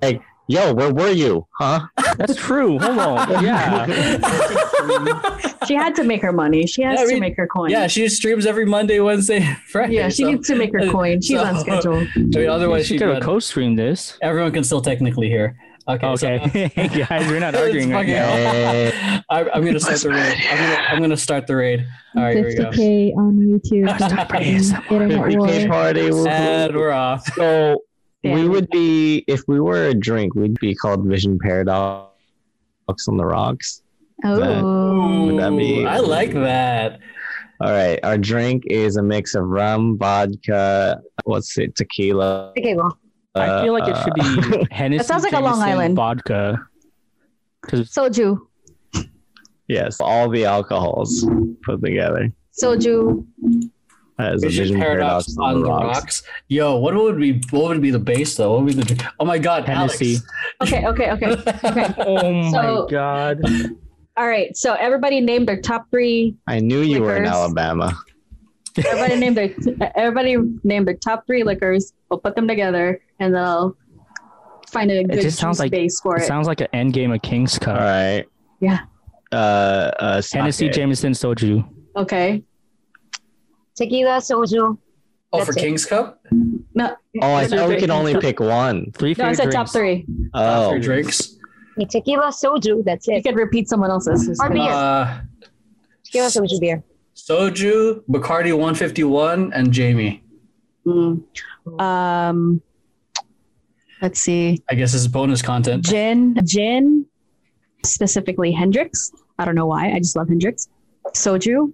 like, yo, where were you? Huh? That's true. Hold on. Yeah. She had to make her money. She has Yeah, I to mean, make her coin. Yeah, she streams every Monday, Wednesday, Friday. Yeah, she so, needs to make her coin. She's so- on schedule. I mean, otherwise, she she could have co-streamed this. Everyone can still technically hear. Okay. Okay, uh, so- hey guys, we're not arguing right now. I, I'm gonna start the raid. I'm gonna, I'm gonna start the raid. All right, here we go. 50k on YouTube. Internet war. 50k party. And we're off. So we would be if we were a drink, we'd be called Vision Paradox on the rocks. Oh. That be- I like that. All right, our drink is a mix of rum, vodka, what's it, tequila. Okay, well, I feel like it should uh, be Hennessy. It sounds like a Long Island. vodka. Because Soju. yes, all the alcohols put together Soju. as a Vision Vision Paradox on the rocks. Yo, what would be what would be the base though? What would be the Oh my god, Hennessy. Alex. Okay, okay, okay. Okay. oh So- my god. All right. So everybody named their top three. I knew you were in Alabama. Everybody named their everybody named their top three liquors. We'll put them together and they'll find a good just sounds juice like- base for It it. sounds like an end game of King's Cup. All right. Yeah. Uh, uh Hennessy, sake. Jameson, soju. okay. tequila, soju. Oh, That's for it. King's Cup? No, Oh, I thought we the- could only pick one. Three no, I favorite said top three. Oh. Oh, For drinks. Okay, tequila, soju. That's it. You it. could repeat someone else's. It's Or good. beer. Uh, Tequila, soju, beer. Soju, Bacardi 151, and Jamie. Mm. Um, let's see. I guess this is bonus content. Gin, gin, specifically Hendrick's. I don't know why. I just love Hendrick's. Soju,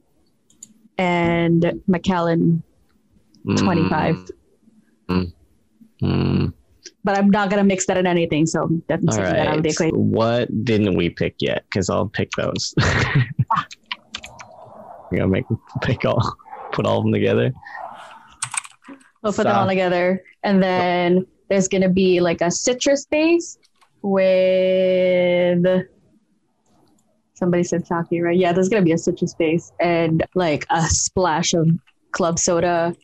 and Macallan mm, 25. mm. But I'm not gonna mix that in anything. So definitely All taking that out of the equation. What didn't we pick yet? Because I'll pick those. we gotta make pick all, put all of them together. We'll put them all together, and then there's gonna be like a citrus base with. Somebody said sake, right? Yeah, there's gonna be a citrus base and like a splash of club soda,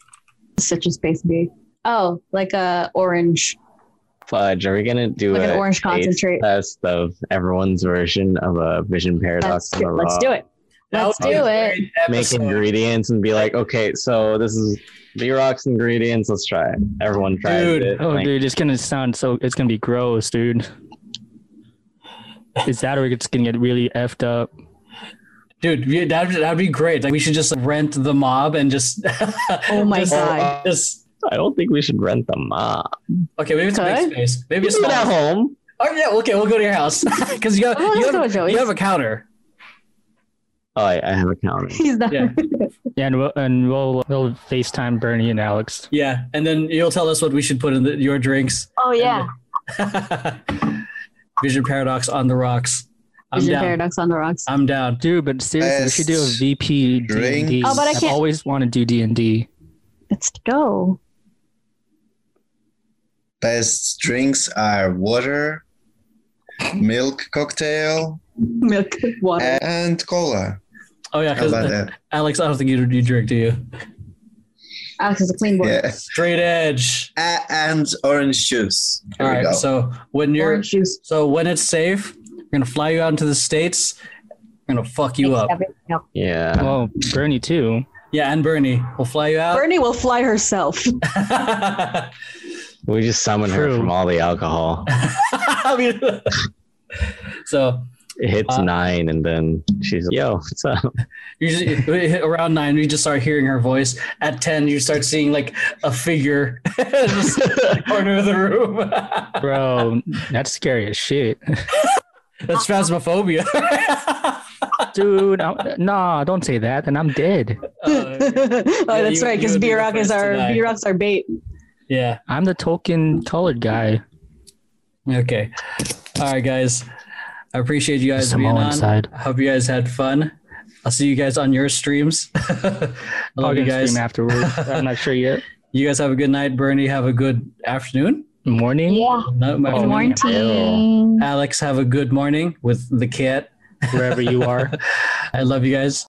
citrus base be. Oh, like a orange, Fudge. Are we gonna do like a an orange concentrate. test of everyone's version of a Vision Paradox? Let's on do, let's do it. Let's would be a do it. Make ingredients and be like, okay, so this is B Rock's ingredients. Let's try it. Everyone tries Dude. it. Oh, Like, dude, it's gonna sound so. It's gonna be gross, dude. Is that or it's gonna get really effed up? Dude, that'd, that'd be great. Like, we should just rent the mob and just. Oh my just, God. Just, I don't think we should rent them up. okay, maybe it's a big Okay. space. Maybe a Do it at home. Oh, yeah, okay, we'll go to your house. Because you, have- Oh, you, have, you have a counter. Oh, I, I have a counter. He's not. Yeah. Yeah, and we'll and we'll we'll FaceTime Bernie and Alex. Yeah, and then you'll tell us what we should put in the, your drinks. Oh, yeah. Vision Paradox on the rocks. I'm Vision down. paradox on the rocks. I'm down. Dude, but seriously, we should do a Best VP drink. D&D. Oh, but I I've can't- always want to do D and D. Let's go. Best drinks are water, milk cocktail, Milk, water. and cola. Oh yeah, because about? Alex, I don't think you you drink, do you? Alex is a clean boy. Yeah. Straight edge. A- and orange juice. Here All we right. go. So when you're juice. so when it's safe, we're gonna fly you out into the states, We're gonna fuck you up. up. Yeah. Well, Bernie too. Yeah, and Bernie, we'll fly you out. Bernie will fly herself. We just summon her from all the alcohol. I mean, so It hits Uh, nine, and then she's like, "Yo, what's up?" usually around nine, we just start hearing her voice. At ten, you start seeing like a figure just in the corner of the room. Bro, that's scary as shit. That's phasmophobia. Dude, I, nah, don't say that. and I'm dead. Uh, oh, that's you- right, because would B the Rock is our die. B Rock's our bait. Yeah. I'm the token colored guy. Okay. All right, guys. I appreciate you guys being Samoan on. side. I hope you guys had fun. I'll see you guys on your streams. I love I'll you guys. stream afterwards. I'm not sure yet. You guys have a good night. Bernie, have a good afternoon. Morning. Yeah. No, Good afternoon. morning. Alex, have a good morning with the cat. Wherever you are. I love you guys.